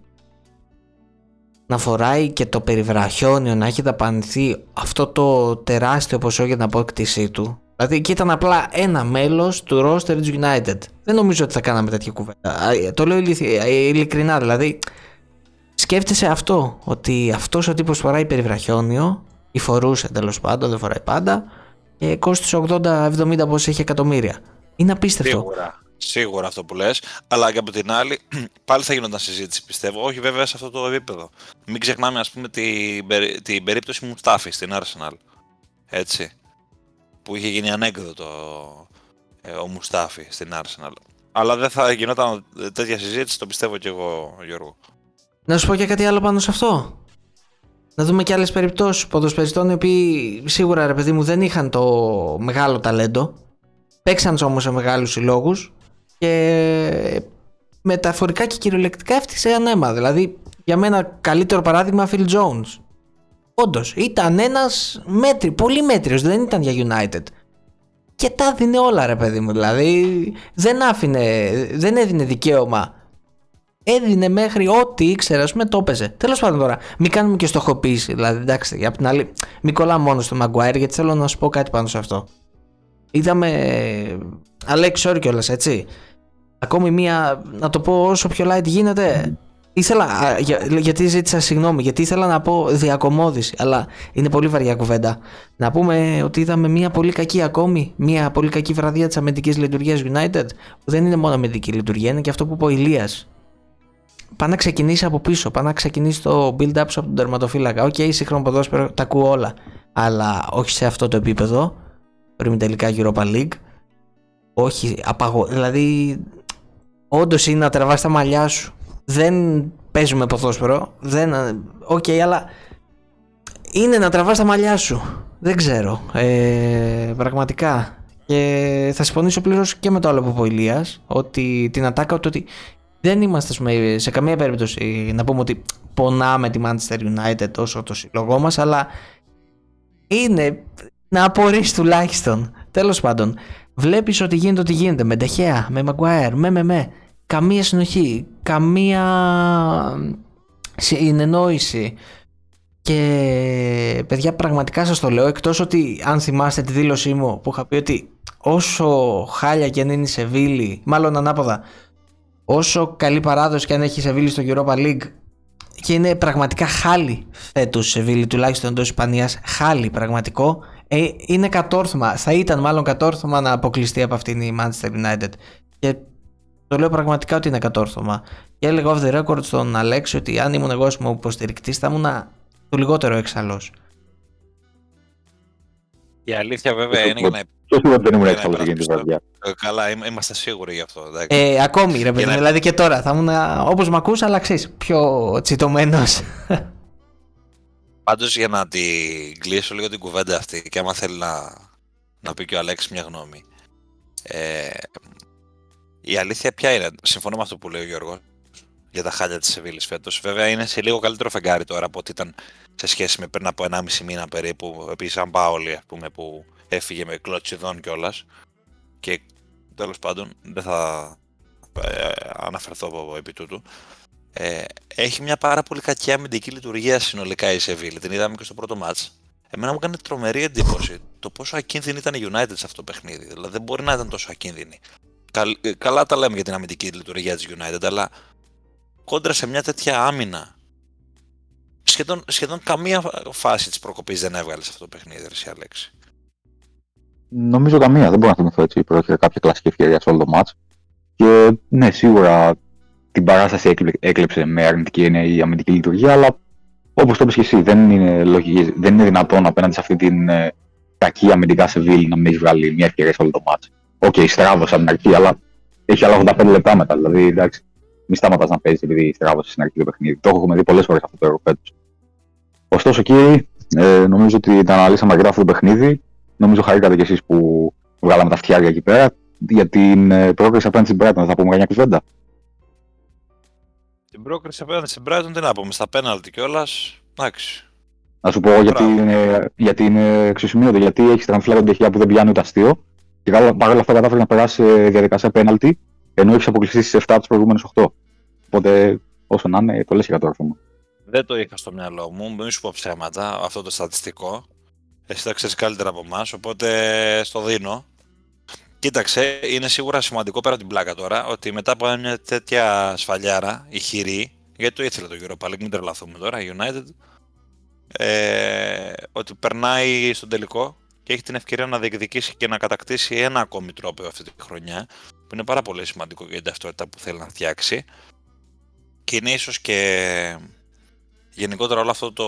να φοράει και το περιβραχιόνιο να έχει δαπανηθεί αυτό το τεράστιο ποσό για την απόκτησή του Δηλαδή εκεί ήταν απλά ένα μέλος του roster της United. Δεν νομίζω ότι θα κάναμε τέτοια κουβέντα. Το λέω ειλικρινά. Δηλαδή σκέφτεσαι αυτό. Ότι αυτός ο τύπος φοράει περιβραχιόνιο ή φορούσε τέλος πάντων, δεν φοράει πάντα. Και κόστησε 80-70 πόσα έχει εκατομμύρια. Είναι απίστευτο. Σίγουρα. Σίγουρα αυτό που λες, αλλά και από την άλλη πάλι θα γινόταν συζήτηση πιστεύω. Όχι βέβαια σε αυτό το επίπεδο. Μην ξεχνάμε, ας πούμε, την, την περίπτωση Μουστάφη στην Arsenal. Έτσι που είχε γίνει ανέκδοτο ε, ο Μουστάφη στην Arsenal. Αλλά δεν θα γινόταν τέτοια συζήτηση, το πιστεύω και εγώ, Γιώργο. Να σου πω και κάτι άλλο πάνω σε αυτό. Να δούμε και άλλες περιπτώσεις ποδοσφαιριστών οι οποίοι σίγουρα ρε παιδί μου δεν είχαν το μεγάλο ταλέντο. Παίξαν όμως σε μεγάλους συλλόγους και μεταφορικά και κυριολεκτικά έφτιαξε ανέμα. Δηλαδή, για μένα καλύτερο παράδειγμα Phil Jones. Όντως, ήταν ένας μέτρη, πολύ μέτριος, δεν ήταν για United. Και τα έδινε όλα, ρε παιδί μου. Δηλαδή, δεν άφηνε, δεν έδινε δικαίωμα. Έδινε μέχρι ό,τι ήξερε, ας πούμε, το έπαιζε. Τέλος πάντων τώρα, μην κάνουμε και στοχοποίηση. Δηλαδή, εντάξει, για την άλλη, μην κολλάμε μόνο στο Maguire, γιατί θέλω να σου πω κάτι πάνω σε αυτό. Είδαμε. Αλέξη, όρη κιόλα, έτσι. Ακόμη μία, να το πω όσο πιο light γίνεται, Ήθελα, για, γιατί ζήτησα συγγνώμη, γιατί ήθελα να πω διακωμώδηση, αλλά είναι πολύ βαριά κουβέντα. Να πούμε ότι είδαμε μια πολύ κακή ακόμη, μια πολύ κακή βραδιά της αμυντικής λειτουργίας United, που δεν είναι μόνο αμυντική λειτουργία, είναι και αυτό που είπε ο Ηλίας. Πάει να ξεκινήσει από πίσω, πάει να ξεκινήσει το build-up σου από τον τερματοφύλακα. OK, okay, σύγχρονο ποδόσφαιρο, τα ακούω όλα. Αλλά όχι σε αυτό το επίπεδο, πριν τελικά Europa League. Όχι, απαγω... δηλαδή, όντως είναι να τραβάς τα μαλλιά σου δεν παίζουμε ποδόσφαιρο. Δεν. OK, okay, αλλά είναι να τραβάς τα μαλλιά σου. Δεν ξέρω. Ε, πραγματικά. Και θα συμφωνήσω πλήρως και με το άλλο που είπε ο Ηλίας, ότι την ατάκα ότι δεν είμαστε σε καμία περίπτωση να πούμε ότι πονάμε τη Manchester United όσο το σύλλογό μας, αλλά είναι να απορήσεις τουλάχιστον. Τέλος πάντων, βλέπεις ότι γίνεται ό,τι γίνεται με Ντεχέα, με Maguire, με με με καμία συνοχή, καμία συνεννόηση. Και παιδιά πραγματικά σας το λέω εκτός ότι αν θυμάστε τη δήλωσή μου που είχα πει ότι όσο χάλια και αν είναι η Σεβίλη, μάλλον ανάποδα, όσο καλή παράδοση και αν έχει η Σεβίλη στο Europa League και είναι πραγματικά χάλι φέτος η Σεβίλη τουλάχιστον εντός Ισπανίας, χάλι πραγματικό, ε, είναι κατόρθωμα, θα ήταν μάλλον κατόρθωμα να αποκλειστεί από αυτήν η Manchester United. Και το λέω πραγματικά ότι είναι κατόρθωμα. Και έλεγα off the record στον Αλέξη ότι αν ήμουν εγώ μου υποστηρικτής θα ήμουν το λιγότερο εξαλός. Η αλήθεια βέβαια είναι για να. Τόσο δεν ήμουν έξαλλο για την βραδιά. Ε, καλά, είμαστε σίγουροι γι' αυτό. Ε, ακόμη ρε παιδί, δηλαδή και τώρα θα ήμουν όπως με ακούς, αλλά ξέρεις, πιο τσιτωμένος. Πάντως για να την κλείσω λίγο την κουβέντα αυτή και άμα θέλει να, να πει και ο Αλέξης μια γνώμη. Ε, η αλήθεια ποια είναι, συμφωνώ με αυτό που λέει ο Γιώργος για τα χάλια της Σεβίλης φέτος. Βέβαια είναι σε λίγο καλύτερο φεγγάρι τώρα από ό,τι ήταν σε σχέση με πριν από 1,5 μήνα περίπου. Επίσης, σαν Πάολη, ας πούμε, που έφυγε με κλωτσιδών κιόλας. Και τέλος πάντων δεν θα ε, αναφερθώ επί τούτου. Ε, έχει μια πάρα πολύ κακή αμυντική λειτουργία συνολικά η Σεβίλη. Την είδαμε και στο πρώτο μάτς. Εμένα μου έκανε τρομερή εντύπωση το πόσο ακίνδυνη ήταν η United σε αυτό το παιχνίδι. Δηλαδή δεν μπορεί να ήταν τόσο ακίνδυνη. Ε, καλά τα λέμε για την αμυντική λειτουργία της United, αλλά κόντρα σε μια τέτοια άμυνα σχεδόν, σχεδόν καμία φάση της προκοπής δεν έβγαλε σε αυτό το παιχνίδι, ρε Αλέξη. Νομίζω καμία, δεν μπορώ να θυμηθώ έτσι. Πρόκειται κάποια κλασική ευκαιρία σε όλο το μάτς. Και ναι, σίγουρα την παράσταση έκλεψε με αρνητική έννοια η αμυντική λειτουργία, αλλά όπως το είπες και εσύ, δεν είναι, λογική, δεν είναι δυνατόν απέναντι σε αυτή την ε, κακή αμυντικά Σεβίλλη να μην έχει βγάλει μια ευκαιρία σε όλο το ματς. OK, okay, στράβωσα την αρχή, αλλά έχει άλλα 85 λεπτά μετά. Δηλαδή, εντάξει. μη σταματάς να παίζεις επειδή στράβωσε στην αρχή του παιχνίδι. Το έχουμε δει πολλές φορές αυτό το έργο φέτος. Ωστόσο, κύριοι, ε, νομίζω ότι τα αναλύσαμε αρκετά αυτό το παιχνίδι. Νομίζω χαρήκατε κι εσείς που βγάλαμε τα φτιάρια εκεί πέρα. Για την ε, πρόκριση απέναντι στην Brighton, θα πούμε κανένα κουβέντα. Την πρόκριση απέναντι στην Brighton τι να πούμε, στα πέναλτι κιόλας. Εντάξει. Να σου πω γιατί είναι, γιατί είναι εξωσημείωτο. Γιατί έχει τραμφλά τον Τεχιά που δεν πιάνει ούτε αστείο. Και παρόλα αυτά κατάφερε να περάσει σε διαδικασία πέναλτι, ενώ έχει αποκλειστεί στις 7 από τι προηγούμενες 8. Οπότε, όσο να είναι, το λες για το έρθουμε. Δεν το είχα στο μυαλό μου, μην σου πω ψέματα αυτό το στατιστικό. Εσύ τα ξέρεις καλύτερα από εμάς, οπότε στο δίνω. Κοίταξε, είναι σίγουρα σημαντικό πέρα από την πλάκα τώρα ότι μετά από μια τέτοια σφαλιάρα, η χειρή, γιατί το ήθελε το Europa League, μην τρελαθούμε τώρα, United, ε, ότι περνάει στον τελικό και έχει την ευκαιρία να διεκδικήσει και να κατακτήσει ένα ακόμη τρόπο αυτή τη χρονιά, που είναι πάρα πολύ σημαντικό για την ταυτότητα που θέλει να φτιάξει. Και είναι ίσως και γενικότερα όλο αυτό το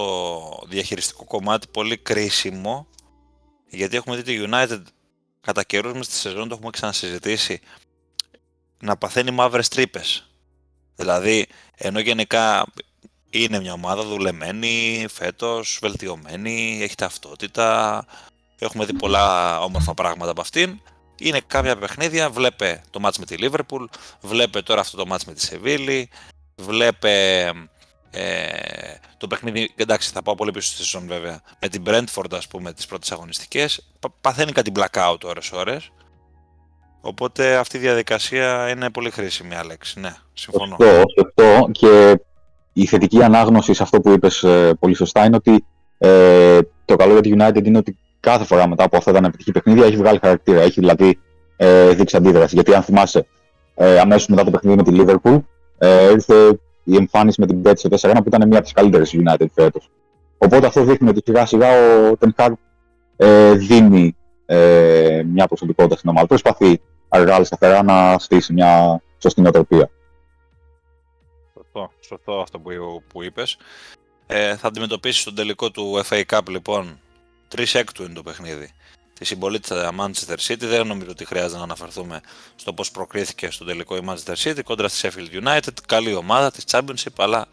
διαχειριστικό κομμάτι πολύ κρίσιμο, γιατί έχουμε δει τη United κατά καιρούς με στη σεζόν, το έχουμε ξανασυζητήσει, να παθαίνει μαύρες τρύπες. Δηλαδή, ενώ γενικά είναι μια ομάδα δουλεμένη, φέτος, βελτιωμένη, έχει ταυτότητα, έχουμε δει πολλά όμορφα πράγματα από αυτήν. Είναι κάποια παιχνίδια, βλέπε το μάτς με τη Liverpool, βλέπε τώρα αυτό το μάτς με τη Σεβίλη, βλέπε ε, το παιχνίδι, εντάξει θα πάω πολύ πίσω στη σεζόν βέβαια, με την Brentford ας πούμε τις πρώτες αγωνιστικές, παθαίνει κάτι blackout ώρες ώρες. Οπότε αυτή η διαδικασία είναι πολύ χρήσιμη, Άλεξ. Ναι, συμφωνώ. Σωστό, σωστό. Και η θετική ανάγνωση σε αυτό που είπες ε, πολύ σωστά είναι ότι ε, το καλό για τη United είναι ότι κάθε φορά μετά από αυτά τα αναπτυχή παιχνίδια έχει βγάλει χαρακτήρα. Έχει δηλαδή ε, δείξει αντίδραση. Γιατί αν θυμάσαι, ε, αμέσως μετά το παιχνίδι με τη Liverpool, ε, ήρθε η εμφάνιση με την Betis στο 4-1 που ήταν μια από τις καλύτερες United φέτος. Οπότε αυτό δείχνει ότι σιγά σιγά ο Ten Hag ε, δίνει ε, μια προσωπικότητα στην ομάδα. Προσπαθεί αργά αλλά σταθερά να στήσει μια σωστή νοοτροπία. Σωστό, σωστό αυτό που, που είπες. Ε, θα αντιμετωπίσεις τον τελικό του FA Cup λοιπόν 3 έκτου είναι το παιχνίδι. Τη συμπολίτησα Manchester City. Δεν νομίζω ότι χρειάζεται να αναφερθούμε στο πώς προκρίθηκε στο τελικό η Manchester City κόντρα στη Sheffield United. Καλή ομάδα της Championship, αλλά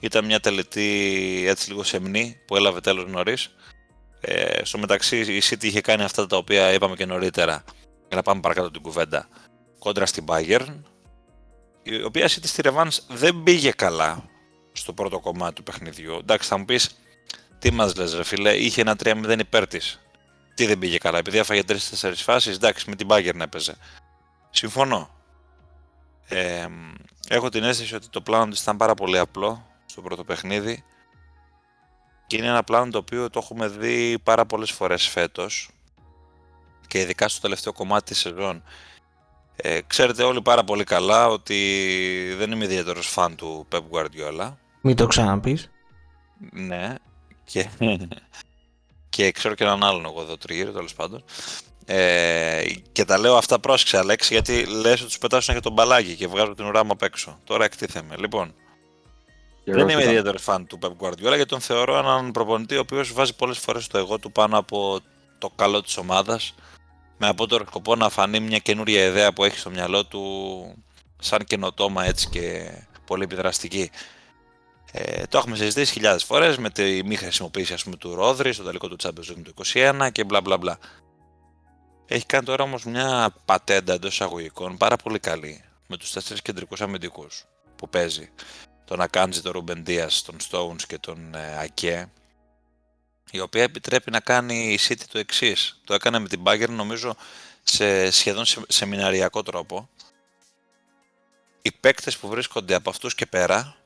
ήταν μια τελετή έτσι λίγο σεμνή που έλαβε τέλος νωρίς. Ε, στο μεταξύ η City είχε κάνει αυτά τα οποία είπαμε και νωρίτερα για να πάμε παρακάτω την κουβέντα κόντρα στην Bayern η οποία City στη Revans δεν πήγε καλά στο πρώτο κομμάτι του παιχνιδιού. Εντάξει θα μου πεις τι μας λες, ρε φίλε, είχε ένα 3-0 υπέρ της. Τι δεν πήγε καλά, επειδή έφαγε 3-4 φάσεις, εντάξει, με την Bayern έπαιζε. Συμφωνώ. Ε, έχω την αίσθηση ότι το πλάνο της ήταν πάρα πολύ απλό στο πρώτο παιχνίδι και είναι ένα πλάνο το οποίο το έχουμε δει πάρα πολλές φορές φέτος και ειδικά στο τελευταίο κομμάτι της σεζόν. Ε, ξέρετε όλοι πάρα πολύ καλά ότι δεν είμαι ιδιαίτερος φαν του Pep Guardiola. Μην το ξαναπείς. Ναι, και, και ξέρω και έναν άλλον εγώ εδώ τριγύρω τέλος πάντων. Ε, και τα λέω αυτά πρόσεξε Αλέξη γιατί λες ότι του πετάσουν για τον μπαλάκι και βγάζω την ουρά μου απ' έξω. Τώρα εκτίθεμαι. Λοιπόν, δεν είμαι ιδιαίτερο φαν του Pep Guardiola γιατί τον θεωρώ έναν προπονητή ο οποίος βάζει πολλές φορές το εγώ του πάνω από το καλό της ομάδας με απότερο σκοπό να φανεί μια καινούρια ιδέα που έχει στο μυαλό του σαν καινοτόμα έτσι και πολύ επιδραστική. Ε, το έχουμε συζητήσει χιλιάδες φορές με τη μη χρησιμοποίηση ας πούμε, του Ρόδρυ στο τελικό του Champions League του 2021 και μπλα μπλα μπλα. Έχει κάνει τώρα όμως μια πατέντα εντός εισαγωγικών πάρα πολύ καλή με τους τέσσερις κεντρικούς αμυντικούς που παίζει. Τον Ακάντζη, τον Ρουμπεντίας, τον Stones και τον ε, Ακέ η οποία επιτρέπει να κάνει η City το εξής. Το έκανε με την Bayern νομίζω σε σχεδόν σε, σεμιναριακό τρόπο. Οι παίκτες που βρίσκονται από αυτούς και πέρα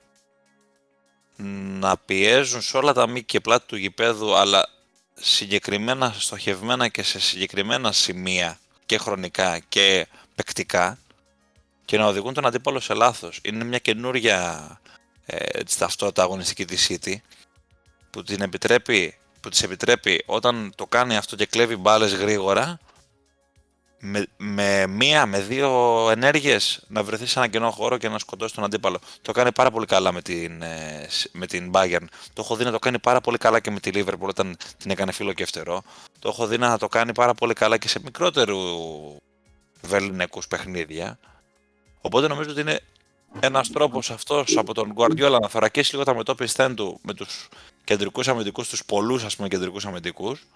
να πιέζουν σε όλα τα μήκη και πλάτη του γηπέδου αλλά συγκεκριμένα στοχευμένα και σε συγκεκριμένα σημεία και χρονικά και παικτικά και να οδηγούν τον αντίπαλο σε λάθος. Είναι μια καινούρια ε, ταυτότητα αγωνιστική της City που, την επιτρέπει, που της επιτρέπει όταν το κάνει αυτό και κλέβει μπάλες γρήγορα με, με μία, με δύο ενέργειες να βρεθείς σε ένα κενό χώρο και να σκοτώσεις τον αντίπαλο. Το κάνει πάρα πολύ καλά με την, ε, με την Bayern. Το έχω δει να το κάνει πάρα πολύ καλά και με τη Liverpool όταν την έκανε φίλο και φτερό. Το έχω δει να το κάνει πάρα πολύ καλά και σε μικρότερου βεληνικούς παιχνίδια. Οπότε νομίζω ότι είναι ένας τρόπος αυτός από τον Guardiola να θωρακίσει λίγο τα μετώπιστέν του με τους κεντρικούς αμυντικούς, τους πολλούς ας πούμε κεντρικούς αμυντικούς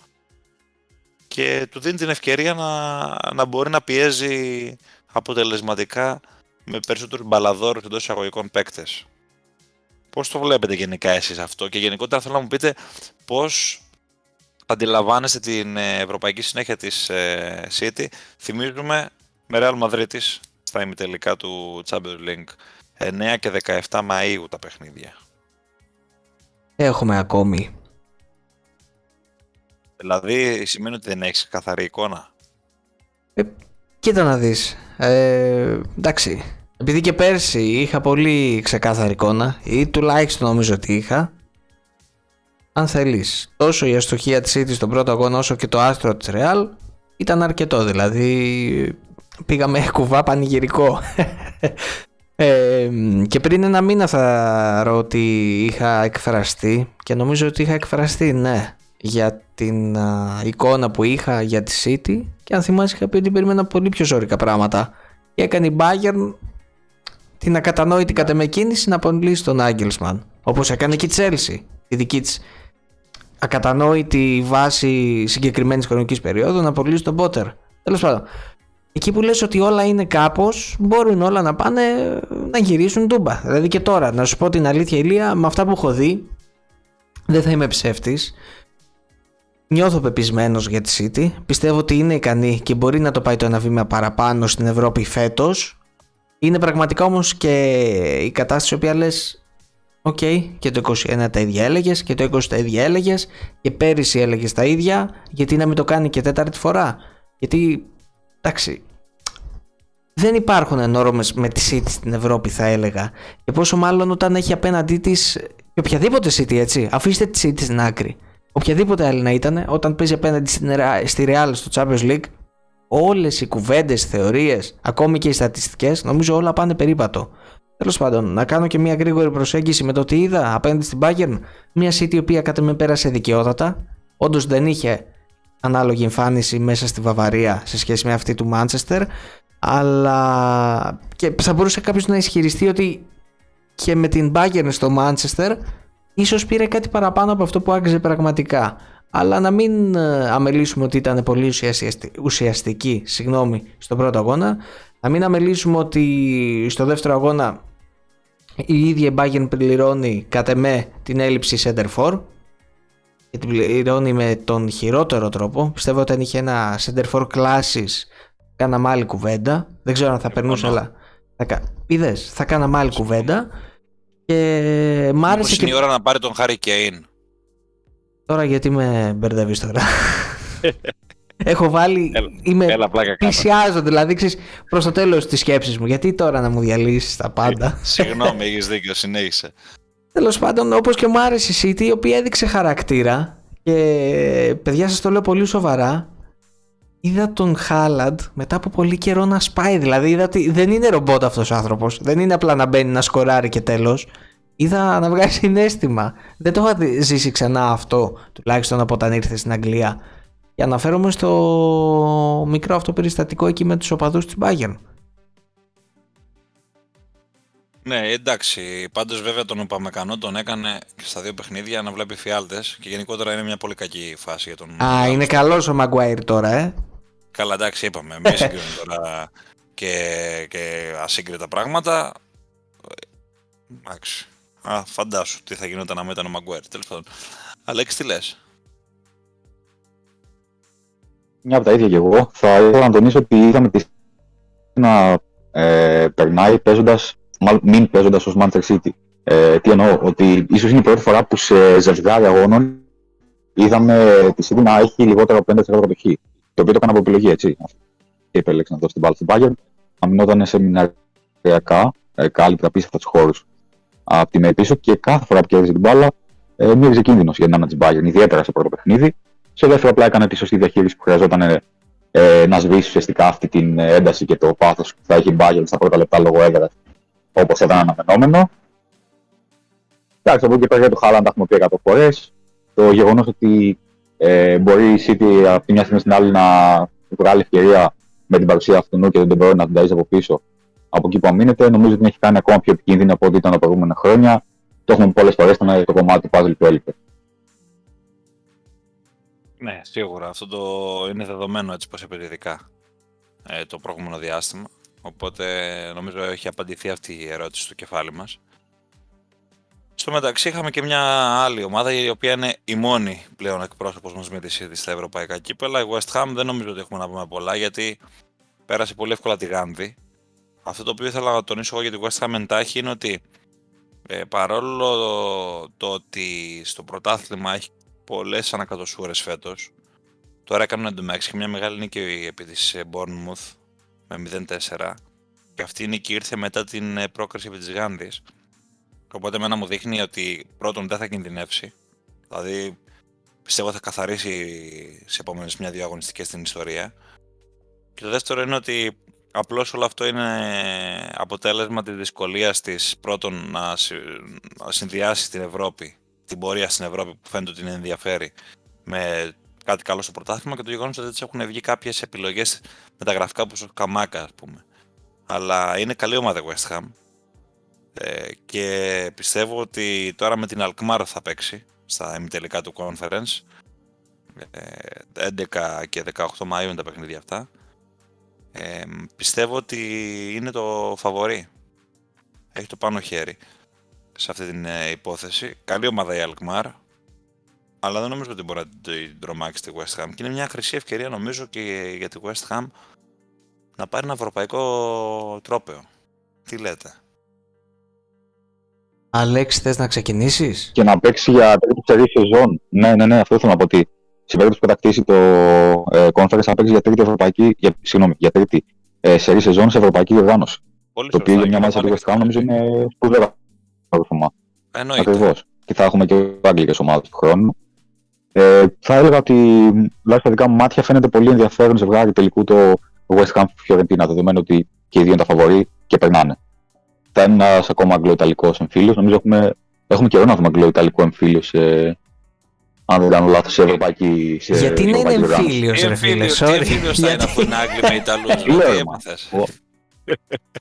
και του δίνει την ευκαιρία να, να μπορεί να πιέζει αποτελεσματικά με περισσότερους μπαλαδόρους εντός εισαγωγικών παίκτες. Πώς το βλέπετε γενικά εσείς αυτό και γενικότερα θέλω να μου πείτε πώς αντιλαμβάνεστε την ε, ευρωπαϊκή συνέχεια της ε, City. Θυμίζουμε με Real Madrid στα ημιτελικά του Champions League 9 και 17 Μαΐου τα παιχνίδια. Έχουμε ακόμη. Δηλαδή σημαίνει ότι δεν έχεις καθαρή εικόνα. Ε, κοίτα να δεις. Ε, εντάξει. Επειδή και πέρσι είχα πολύ ξεκάθαρη εικόνα ή τουλάχιστον νομίζω ότι είχα αν θέλεις τόσο η αστοχία της City στον πρώτο αγώνα όσο και το άστρο της Real ήταν αρκετό δηλαδή πήγαμε κουβά πανηγυρικό ε, και πριν ένα μήνα θα ρω ότι είχα εκφραστεί και νομίζω ότι είχα εκφραστεί ναι για την εικόνα που είχα για τη City και αν θυμάσαι είχα πει ότι περίμενα πολύ πιο ζώρικα πράγματα και έκανε η Bayern την ακατανόητη κατ' κίνηση να απολύσει τον Άγγελσμαν όπως έκανε και η Chelsea τη δική της ακατανόητη βάση συγκεκριμένης χρονικής περίοδου να απολύσει τον Πότερ. Τέλος πάντων. Εκεί που λες ότι όλα είναι κάπως, μπορούν όλα να πάνε να γυρίσουν τούμπα. Δηλαδή και τώρα, να σου πω την αλήθεια, Ηλία, με αυτά που έχω δει, δεν θα είμαι ψεύτης. Νιώθω πεπεισμένος για τη City. Πιστεύω ότι είναι ικανή και μπορεί να το πάει το ένα βήμα παραπάνω στην Ευρώπη φέτος. Είναι πραγματικά όμως και η κατάσταση οποία λες, OK, okay, και το 21 τα ίδια έλεγες και το 20 τα ίδια έλεγες και πέρυσι έλεγες τα ίδια. Γιατί να μην το κάνει και τέταρτη φορά. Γιατί εντάξει, δεν υπάρχουν ενόρμες με τη City στην Ευρώπη, θα έλεγα. Και πόσο μάλλον όταν έχει απέναντί της οποιαδήποτε City, έτσι. Αφήστε τη City στην άκρη. Οποιαδήποτε άλλη να ήταν, όταν παίζει απέναντι στη Real στο Champions League, όλες οι κουβέντες, θεωρίες, ακόμη και οι στατιστικές, νομίζω όλα πάνε περίπατο. Τέλος πάντων, να κάνω και μια γρήγορη προσέγγιση με το τι είδα απέναντι στην Bayern. Μια City η οποία κατά με πέρασε δικαιότατα. Όντως δεν είχε ανάλογη εμφάνιση μέσα στη Βαβαρία σε σχέση με αυτή του Μάντσεστερ. Αλλά και θα μπορούσε κάποιος να ισχυριστεί ότι και με την Bayern στο Μάντσεστερ ίσως πήρε κάτι παραπάνω από αυτό που άξιζε πραγματικά. Αλλά να μην ε, αμελήσουμε ότι ήταν πολύ ουσιαστική, συγγνώμη, στον πρώτο αγώνα. Να μην αμελήσουμε ότι στο δεύτερο αγώνα η ίδια η Bayern πληρώνει κατ' εμέ την έλλειψη center for και την πληρώνει με τον χειρότερο τρόπο. Πιστεύω ότι αν είχε ένα center for classes κάναμε άλλη κουβέντα. Δεν ξέρω αν θα περνούσε, αλλά θα, είδες, θα κάναμε άλλη κουβέντα. Και μ' άρεσε και... είναι η ώρα να πάρει τον Harry Kane. Τώρα γιατί με μπερδεύεις τώρα. Έχω βάλει. Έλα, είμαι έλα, πλάκα πλησιάζω, δηλαδή ξέρεις προς το τέλος της σκέψης μου. Γιατί τώρα να μου διαλύσεις τα πάντα; Ε, συγγνώμη, έχεις δίκιο, συνέχισε. Τέλος πάντων, όπως και μου άρεσε η City, η οποία έδειξε χαρακτήρα. Και παιδιά, σας το λέω πολύ σοβαρά. Είδα τον Χάλαντ μετά από πολύ καιρό να σπάει. Δηλαδή, είδα ότι δεν είναι ρομπότ αυτός ο άνθρωπος. Δεν είναι απλά να μπαίνει να σκοράρει και τέλος. Είδα να βγάζει συνέστημα. Δεν το είχα ζήσει ξανά αυτό, τουλάχιστον από όταν ήρθε στην Αγγλία. Και αναφέρομαι στο μικρό αυτό περιστατικό εκεί με τους οπαδούς της Bayern. Ναι, εντάξει. Πάντως, βέβαια, τον Οπαμεκανό τον έκανε στα δύο παιχνίδια να βλέπει φιάλτες και γενικότερα είναι μια πολύ κακή φάση για τον. Α, είναι καλός ο Μαγκουάιρ τώρα, ε. Καλά, εντάξει, είπαμε. Μην συγκρίνουμε τώρα και, και ασύγκριτα πράγματα. Εντάξει. Α, φαντάσου τι θα γινόταν αν ήταν ο Μαγκουάιρ. Τέλος πάντων. Αλέξη, τι λες; μια από τα ίδια και εγώ. Θα ήθελα να τονίσω ότι είδαμε τη να ε, περνάει παίζοντας, μάλλον μην παίζοντας ως Manchester City. Ε, τι εννοώ, ότι ίσως είναι η πρώτη φορά που σε ζευγάρι αγώνων είδαμε τη City να έχει λιγότερο από 5% κατοχή. Το οποίο το έκανα από επιλογή, έτσι. Και επέλεξε να δώσει την μπάλα στην Bayern. Αμυνόταν σε μηναριακά, ε, κάλυπτα πίσω από τους χώρους από τη μέη πίσω και κάθε φορά που κέρδιζε την μπάλα ε, μύριζε κίνδυνος για την άμυνα της Bayern, ιδιαίτερα σε πρώτο παιχνίδι. Σε δεύτερο, απλά έκανε τη σωστή διαχείριση που χρειαζόταν ε, ε, να σβήσει ουσιαστικά αυτή την ένταση και το πάθος που θα έχει η Bayern στα πρώτα λεπτά λόγω έδρας, όπως ήταν αναμενόμενο. Εντάξει, από εκεί πέρα για το Χάλαντ έχουμε πει 100 φορές. Το γεγονός ότι ε, μπορεί η City από τη μια στιγμή στην άλλη να βγάλει ευκαιρία με την παρουσία αυτού και δεν μπορεί να την ταζει από πίσω από εκεί που αμήνεται. Νομίζω ότι την έχει κάνει ακόμα πιο επικίνδυνη από ό,τι ήταν τα προηγούμενα χρόνια. Το έχουμε πολλές φορές ήταν το κομμάτι του puzzle που έλειπε. Ναι, σίγουρα. Αυτό το είναι δεδομένο έτσι πως επιθετικά ε, το προηγούμενο διάστημα. Οπότε νομίζω έχει απαντηθεί αυτή η ερώτηση στο κεφάλι μας. Στο μεταξύ είχαμε και μια άλλη ομάδα η οποία είναι η μόνη πλέον εκπρόσωπος μας με τη City στα ευρωπαϊκά κύπελα. Η West Ham δεν νομίζω ότι έχουμε να πούμε πολλά γιατί πέρασε πολύ εύκολα τη Γάνδη. Αυτό το οποίο ήθελα να τονίσω εγώ για τη West Ham εντάχει είναι ότι ε, παρόλο το ότι στο πρωτάθλημα έχει πολλές ανακατοσούρες φέτος τώρα έκαναν εντωμεταξύ μια μεγάλη νίκη επί της ε, Bournemouth με 0-4 και αυτή η νίκη ήρθε μετά την ε, πρόκριση επί της Γάνδης Οπότε εμένα μου δείχνει ότι πρώτον δεν θα κινδυνεύσει. Δηλαδή πιστεύω θα καθαρίσει σε επόμενες μια-δύο αγωνιστικές στην ιστορία. Και το δεύτερο είναι ότι απλώς όλο αυτό είναι αποτέλεσμα της δυσκολίας της πρώτον να συνδυάσει την Ευρώπη, την πορεία στην Ευρώπη που φαίνεται ότι είναι ενδιαφέρει με κάτι καλό στο πρωτάθλημα και το γεγονός ότι έτσι έχουν βγει κάποιες επιλογές μεταγραφικά όπως ο Καμάκα, ας πούμε. Αλλά είναι καλή ομάδα West Ham ε, και πιστεύω ότι τώρα με την Alkmaar θα παίξει στα ημιτελικά του conference. 11 ε, και 18 Μαΐου είναι τα παιχνίδια αυτά. Ε, πιστεύω ότι είναι το φαβορή. Έχει το πάνω χέρι σε αυτή την υπόθεση. Καλή ομάδα η Alkmaar. Αλλά δεν νομίζω ότι μπορεί να την τρομάξει τη West Ham. Και είναι μια χρυσή ευκαιρία νομίζω και για τη West Ham να πάρει ένα ευρωπαϊκό τρόπεο. Τι λέτε; Αλέξη, θες να ξεκινήσεις; Και να παίξει για τρίτη σερή σεζόν. Ναι, ναι, ναι, αυτό ήθελα να πω ότι σε περίπτωση που κατακτήσει το ε, conference θα παίξει για τρίτη, ευρωπαϊκή, για, συγγνώμη, για τρίτη ε, σερή σεζόν σε ευρωπαϊκή οργάνωση. Πολύ το οποίο για μια μάτσα του West νομίζω είναι σπουδαίο θέμα. Εννοείται. Ακριβώς. Και θα έχουμε και άγγλικες ομάδες του χρόνου. Ε, θα έλεγα ότι τουλάχιστον δικά μου μάτια φαίνεται πολύ ενδιαφέρον ζευγάρι τελικού το West Ham Fiorentina, δεδομένου ότι και οι δύο είναι τα φαβορή και περνάνε θα είναι ένας ακόμα αγγλοϊταλικό εμφύλιος. Νομίζω έχουμε, έχουμε καιρό να δούμε αγγλοϊταλικό εμφύλιο σε, αν δεν κάνω λάθος, σε ευρωπαϊκή. Σε Γιατί να είναι εμφύλιος, ρε φίλε. Τι εμφύλιος θα είναι αφού είναι Άγγλοι με Ιταλούς.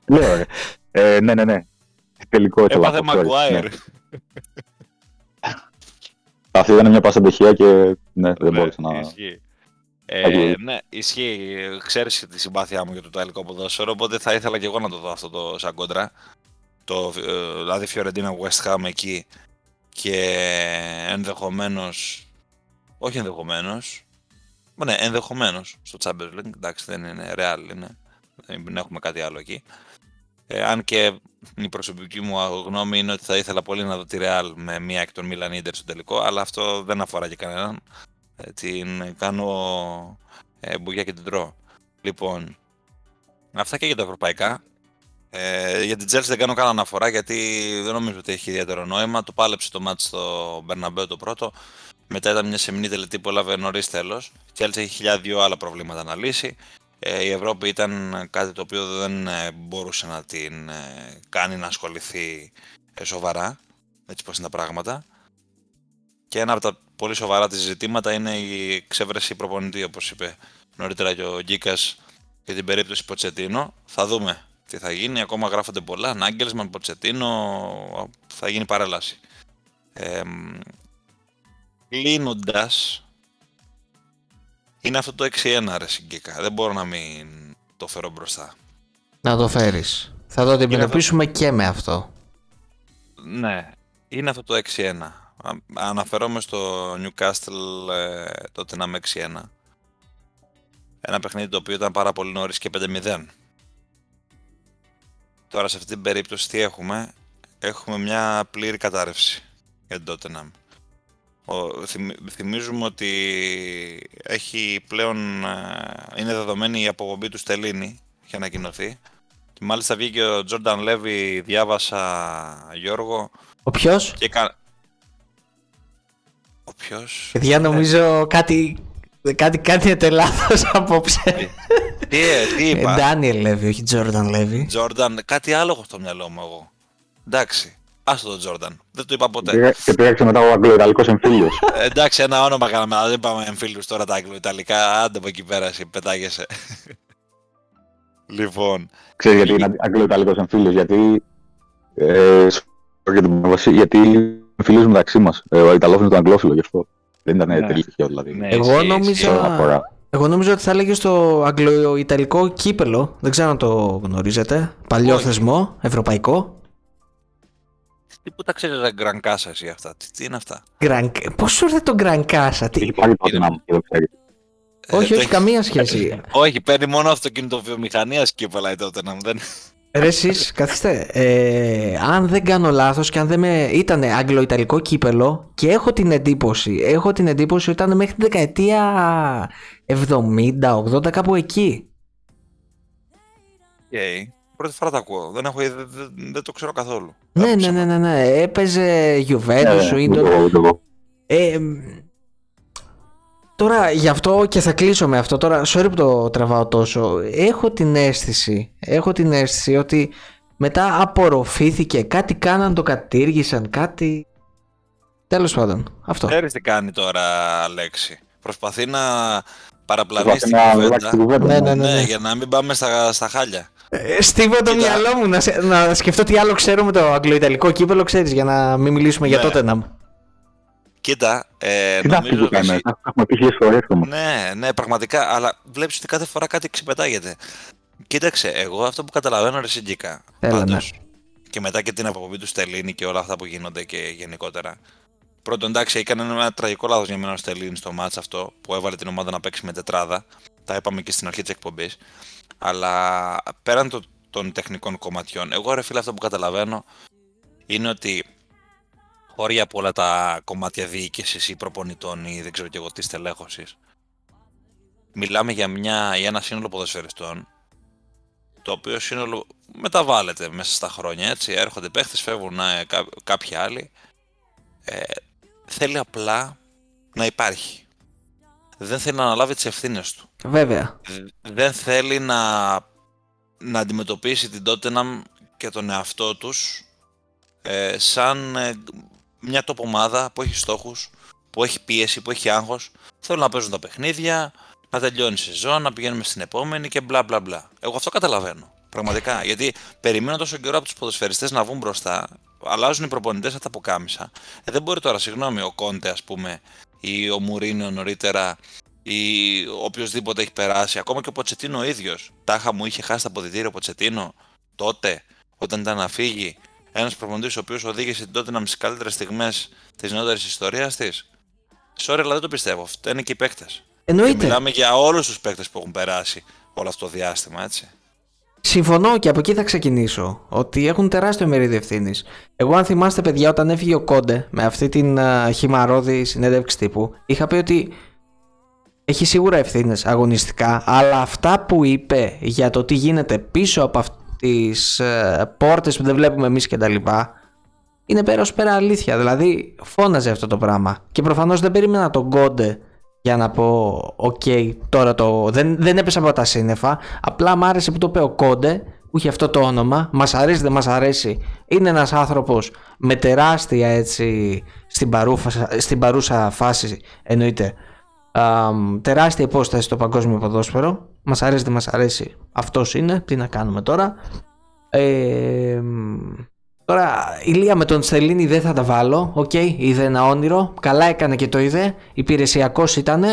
Λέω, ρε. Ε, ναι, ναι, ναι. Τελικό ήθελα Έπαθε Μαγκουάιρ. Ναι. Αυτή ήταν μια πάσα και ναι, δεν ναι, μπόρεσα να. Ε, ναι, ισχύει. Ξέρεις τη συμπάθειά μου για το Ιταλικό ποδόσφαιρο, οπότε θα ήθελα και εγώ να το δω αυτό το σαν κόντρα το, ε, δηλαδή Φιωρεντίνα West Ham εκεί και ενδεχομένως, όχι ενδεχομένως, ναι, ενδεχομένως στο Champions League, εντάξει δεν είναι real, είναι, δεν έχουμε κάτι άλλο εκεί. Ε, αν και η προσωπική μου γνώμη είναι ότι θα ήθελα πολύ να δω τη Real με μία εκ των Milan Inter στο τελικό, αλλά αυτό δεν αφορά και κανέναν. Ε, την κάνω ε, μπουγιά και την τρώω. Λοιπόν, αυτά και για τα ευρωπαϊκά. Ε, για την Chelsea δεν κάνω καν αναφορά γιατί δεν νομίζω ότι έχει ιδιαίτερο νόημα. Το πάλεψε το μάτι στο Μπερναμπέο το πρώτο. Μετά ήταν μια σεμινή τελετή που έλαβε νωρίς τέλος. Η Chelsea έχει χιλιάδε δύο άλλα προβλήματα να λύσει. Ε, η Ευρώπη ήταν κάτι το οποίο δεν ε, μπορούσε να την ε, κάνει να ασχοληθεί ε, σοβαρά. Έτσι πώ είναι τα πράγματα. Και ένα από τα πολύ σοβαρά της ζητήματα είναι η εξέβρεση προπονητή, όπως είπε νωρίτερα και ο Γκίκας για την περίπτωση Ποτσετίνο. Θα δούμε τι θα γίνει, ακόμα γράφονται πολλά. Νάγκελσμαν, Ποτσετίνο, θα γίνει παρέλαση. Ε, Κλείνοντας, είναι αυτό το 6-1 ρε συγκεκά. Δεν μπορώ να μην το φέρω μπροστά. Να το φέρεις. Θα το αντιμετωπίσουμε και με αυτό. Ναι, είναι αυτό το 6-1. Αναφερόμαι στο Newcastle ε, τότε να με 6-1. Ένα παιχνίδι το οποίο ήταν πάρα πολύ νωρίς και 5-0. Τώρα σε αυτή την περίπτωση τι έχουμε; Έχουμε μια πλήρη κατάρρευση για την Tottenham. Θυμίζουμε ότι έχει πλέον, ε, είναι δεδομένη η απογομπή του Στελίνη, έχει ανακοινωθεί. Και μάλιστα βγήκε ο Τζόρνταν Λέβι, διάβασα Γιώργο. Ο ποιος; Και κα... Ο ποιος; Παιδιά νομίζω κάτι, κάτι κάνετε λάθος απόψε. Τι, ε, τι είπα; Ντάνιελ Λέβι, όχι Τζόρνταν Λέβι. Τζόρνταν, κάτι άλλο έχω στο μυαλό μου εγώ. Εντάξει. Άστο τον Τζόρνταν. Δεν το είπα ποτέ. Και πήγαξε μετά ο Αγγλο-Ιταλικό εμφύλιος. Ε, εντάξει, ένα όνομα κάναμε, αλλά δεν πάμε εμφύλιου τώρα τα Αγγλο-Ιταλικά. Άντε από εκεί πέρα, εσύ πετάγεσαι. Λοιπόν, Ξέρεις γιατί είναι αγγλο-ιταλικός εμφύλιος, γιατί... Ε, sorry για την παρέμβαση, γιατί φίλους μεταξύ μας. Ε, ο Ιταλός είναι το αγγλόφιλο, γι' αυτό. Δεν ήταν Ναι. τελείως τυχαίο, δηλαδή. ναι, Εγώ ισχύει, νόμιζα- ισχύει. Σε αφορά. Εγώ νόμιζα ότι θα έλεγε στο αγγλο-ιταλικό κύπελο. Δεν ξέρω αν το γνωρίζετε. Παλιό Όχι. θεσμό, ευρωπαϊκό. Τι που τα ξέρεις ρε γκρανκάσα εσύ αυτά, τι, τι είναι αυτά; Γκραν... Πώς σου ήρθε το Γκραν Κάσα, τι... Έχει πάρει το Είναι- να μου, το ξέρει. Ε, όχι, το όχι, έχει- καμία σχέση. Όχι, παίρνει μόνο αυτοκινητοβιομηχανία κύπελα η τότε να δεν. Ρε εσείς, καθίστε, ε, αν δεν κάνω λάθος και αν δεν με... ήταν αγγλο-ιταλικό κύπελο και έχω την εντύπωση, έχω την εντύπωση ότι ήταν μέχρι τη δεκαετία 70-80 κάπου εκεί. Okay. Πρώτη φορά το ακούω. Δεν, έχω, δεν, δεν, δεν το ξέρω καθόλου. Ναι, Άκουσα. ναι, ναι, ναι, ναι, έπαιζε Ε, Juventus, ο ούτε Ίντολ. εγώ, ούτε εγώ. Ε, μ, τώρα γι' αυτό και θα κλείσω με αυτό. Τώρα, sorry που το τραβάω τόσο. Έχω την αίσθηση, έχω την αίσθηση ότι μετά απορροφήθηκε, κάτι κάναν, το κατήργησαν, κάτι... Τέλος πάντων, αυτό. Ξέρεις τι κάνει τώρα, Αλέξη. Προσπαθεί να παραπλανήσει την Προσπαθεί να αλλάξει την κουβέντα. κουβέντα. Ναι, ναι, ναι. ναι. Ναι, για να μην πάμε στα, στα χάλια. Ε, Στίβω το Κοίτα. μυαλό μου να, σε- να σκεφτώ τι άλλο ξέρω με το αγγλοϊταλικό κύπελο, ξέρεις, για να μην μιλήσουμε για Ναι. τότε να... Κοίτα, ε, Τι να πει νομίζω που κάνει, ότι- τα έχουμε πει χιλιές φορές όμως. Ναι, ναι, πραγματικά, αλλά βλέπεις ότι κάθε φορά κάτι ξεπετάγεται. Κοίταξε, εγώ αυτό που καταλαβαίνω ρε Σιγκίκα, Έλα, πάντως, και μετά και την αποκοπή του Στελίνη και όλα αυτά που γίνονται και γενικότερα. Πρώτον, εντάξει, έκανε ένα τραγικό λάθος για μένα ο Στελίνη στο μάτς αυτό που έβαλε την ομάδα να παίξει με τετράδα. Τα είπαμε και στην αρχή της εκπομπής. Αλλά πέραν το- των τεχνικών κομματιών, εγώ ρε φίλε αυτό που καταλαβαίνω είναι ότι χωρί από όλα τα κομμάτια διοίκησης ή προπονητών ή δεν ξέρω και εγώ τι στελέχωση. Μιλάμε για, μια, για ένα σύνολο ποδοσφαιριστών το οποίο σύνολο μεταβάλλεται μέσα στα χρόνια, έτσι. Έρχονται παίχτες, φεύγουν ε, κά- κάποιοι άλλοι. Ε, θέλει απλά να υπάρχει. Δεν θέλει να αναλάβει τις ευθύνες του. Βέβαια. Δ- Δεν θέλει να, να αντιμετωπίσει την Tottenham και τον εαυτό τους ε, σαν ε, μια top ομάδα που έχει στόχους, που έχει πίεση, που έχει άγχος. Θέλουν να παίζουν τα παιχνίδια, να τελειώνει η σεζόν, να πηγαίνουμε στην επόμενη και μπλα μπλα μπλα. Εγώ αυτό καταλαβαίνω. Πραγματικά. Γιατί περιμένω τόσο καιρό από τους ποδοσφαιριστές να βγουν μπροστά, αλλάζουν οι προπονητές από τα ποκάμισα. Ε, δεν μπορεί τώρα, συγγνώμη, ο Κόντε, ας πούμε, ή ο Μουρίνιο νωρίτερα, ή οποιοδήποτε έχει περάσει, ακόμα και ο Ποτσετίνο ο ίδιος. Τάχα μου είχε χάσει τα αποδητήρια ο Ποτσετίνο τότε, όταν ήταν να φύγει. Ένας προπονητής ο οποίος οδήγησε την τότε να στις καλύτερες στιγμές της νεότερης ιστορίας της. Sorry, αλλά δεν το πιστεύω. Αυτό είναι και οι παίκτες. Και Εννοείται. μιλάμε για όλους τους παίκτες που έχουν περάσει όλο αυτό το διάστημα, έτσι. Συμφωνώ και από εκεί θα ξεκινήσω. Ότι έχουν τεράστιο μερίδιο ευθύνης. Εγώ, αν θυμάστε, παιδιά, όταν έφυγε ο Κόντε με αυτή την α, χυμαρόδη συνέντευξη τύπου, είχα πει ότι έχει σίγουρα ευθύνες αγωνιστικά, αλλά αυτά που είπε για το τι γίνεται πίσω από αυτές τις πόρτες που δεν βλέπουμε εμείς κτλ. Είναι πέρα ως πέρα αλήθεια. Δηλαδή, φώναζε αυτό το πράγμα. Και προφανώς δεν περίμενα τον Κόντε για να πω, οκ, τώρα το. Δεν, δεν έπεσα από τα σύννεφα. Απλά μ' άρεσε που το είπε ο Κόντε, που είχε αυτό το όνομα. Μας αρέσει, δεν μας αρέσει. Είναι ένας άνθρωπος με τεράστια έτσι στην, παρούφα, στην παρούσα φάση, εννοείται. Αμ, τεράστια υπόσταση στο παγκόσμιο ποδόσφαιρο. Μας αρέσει, δεν μας αρέσει. Αυτός είναι. Τι να κάνουμε τώρα. Ε, μ, Τώρα, Ηλία με τον Στελλίνι δεν θα τα βάλω. Οκ, είδε ένα όνειρο. Καλά έκανε και το είδε. Υπηρεσιακός ήταν.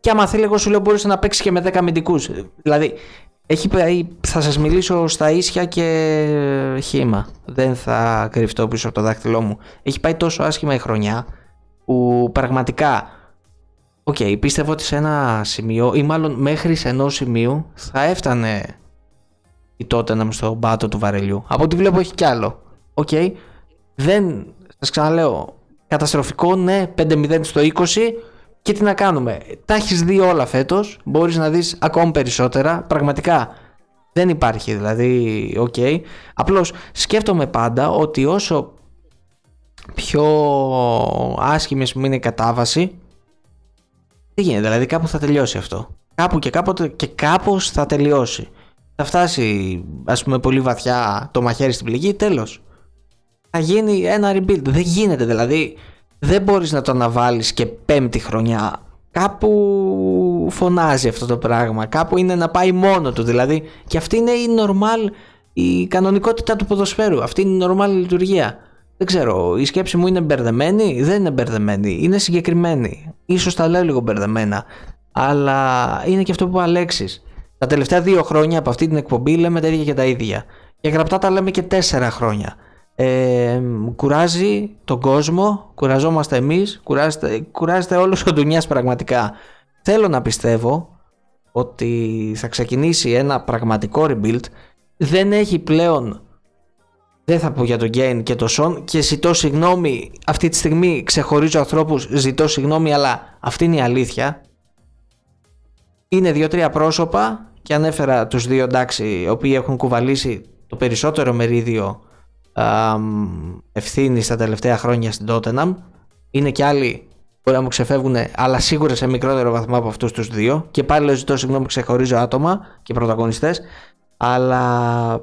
Και άμα θέλει, εγώ σου λέω μπορούσε να παίξεις και με 10 αμυντικούς. Δηλαδή, έχει, πάει- θα σας μιλήσω στα ίσια και χύμα. Δεν θα κρυφτώ πίσω από το δάχτυλό μου. Έχει πάει τόσο άσχημα η χρονιά που πραγματικά. Οκ, πίστευα ότι σε ένα σημείο ή μάλλον μέχρι σε ενός σημείου θα έφτανε η Τότεναμ στο πάτο του βαρελιού. Από ό,τι βλέπω έχει κι άλλο. Οκ. Δεν. Σας ξαναλέω. Καταστροφικό, ναι. 5-0 στο 20. Και τι να κάνουμε. Τα έχεις δει όλα φέτος. Μπορείς να δεις ακόμη περισσότερα. Πραγματικά. Δεν υπάρχει δηλαδή. Οκ. Απλώς σκέφτομαι πάντα ότι όσο πιο άσχημη ας πούμε, είναι η κατάβαση. Τι γίνεται, δηλαδή κάπου θα τελειώσει αυτό. Κάπου και κάποτε και κάπως θα τελειώσει θα φτάσει ας πούμε πολύ βαθιά το μαχαίρι στην πληγή, τέλος. Θα γίνει ένα rebuild. Δεν γίνεται δηλαδή. Δεν μπορείς να το αναβάλεις και πέμπτη χρονιά. Κάπου φωνάζει αυτό το πράγμα. Κάπου είναι να πάει μόνο του. Δηλαδή, και αυτή είναι η normal, η κανονικότητα του ποδοσφαίρου. Αυτή είναι η normal λειτουργία. Δεν ξέρω, η σκέψη μου είναι μπερδεμένη, δεν είναι μπερδεμένη, είναι συγκεκριμένη. Ίσως τα λέω λίγο μπερδεμένα, αλλά είναι και αυτό που Αλέξης. Τα τελευταία δύο χρόνια από αυτή την εκπομπή λέμε τα ίδια και τα ίδια. Και γραπτά τα λέμε και τέσσερα χρόνια. Ε, κουράζει τον κόσμο, κουραζόμαστε εμείς, κουράζεται, κουράζεται όλος ο ντουνιάς πραγματικά. Θέλω να πιστεύω ότι θα ξεκινήσει ένα πραγματικό rebuild. Δεν έχει πλέον, δεν θα πω για τον Γκέιν και τον Σον και ζητώ συγγνώμη, αυτή τη στιγμή ξεχωρίζω ανθρώπους, ζητώ συγγνώμη αλλά αυτή είναι η αλήθεια. Είναι δύο-τρία πρόσωπα και ανέφερα τους δύο εντάξει, οι οποίοι έχουν κουβαλήσει το περισσότερο μερίδιο ευθύνη στα τελευταία χρόνια στην Tottenham. Είναι και άλλοι μπορεί να μου ξεφεύγουν, αλλά σίγουρα σε μικρότερο βαθμό από αυτούς τους δύο. Και πάλι λέω ζητώ συγγνώμη, ξεχωρίζω άτομα και πρωταγωνιστές. Αλλά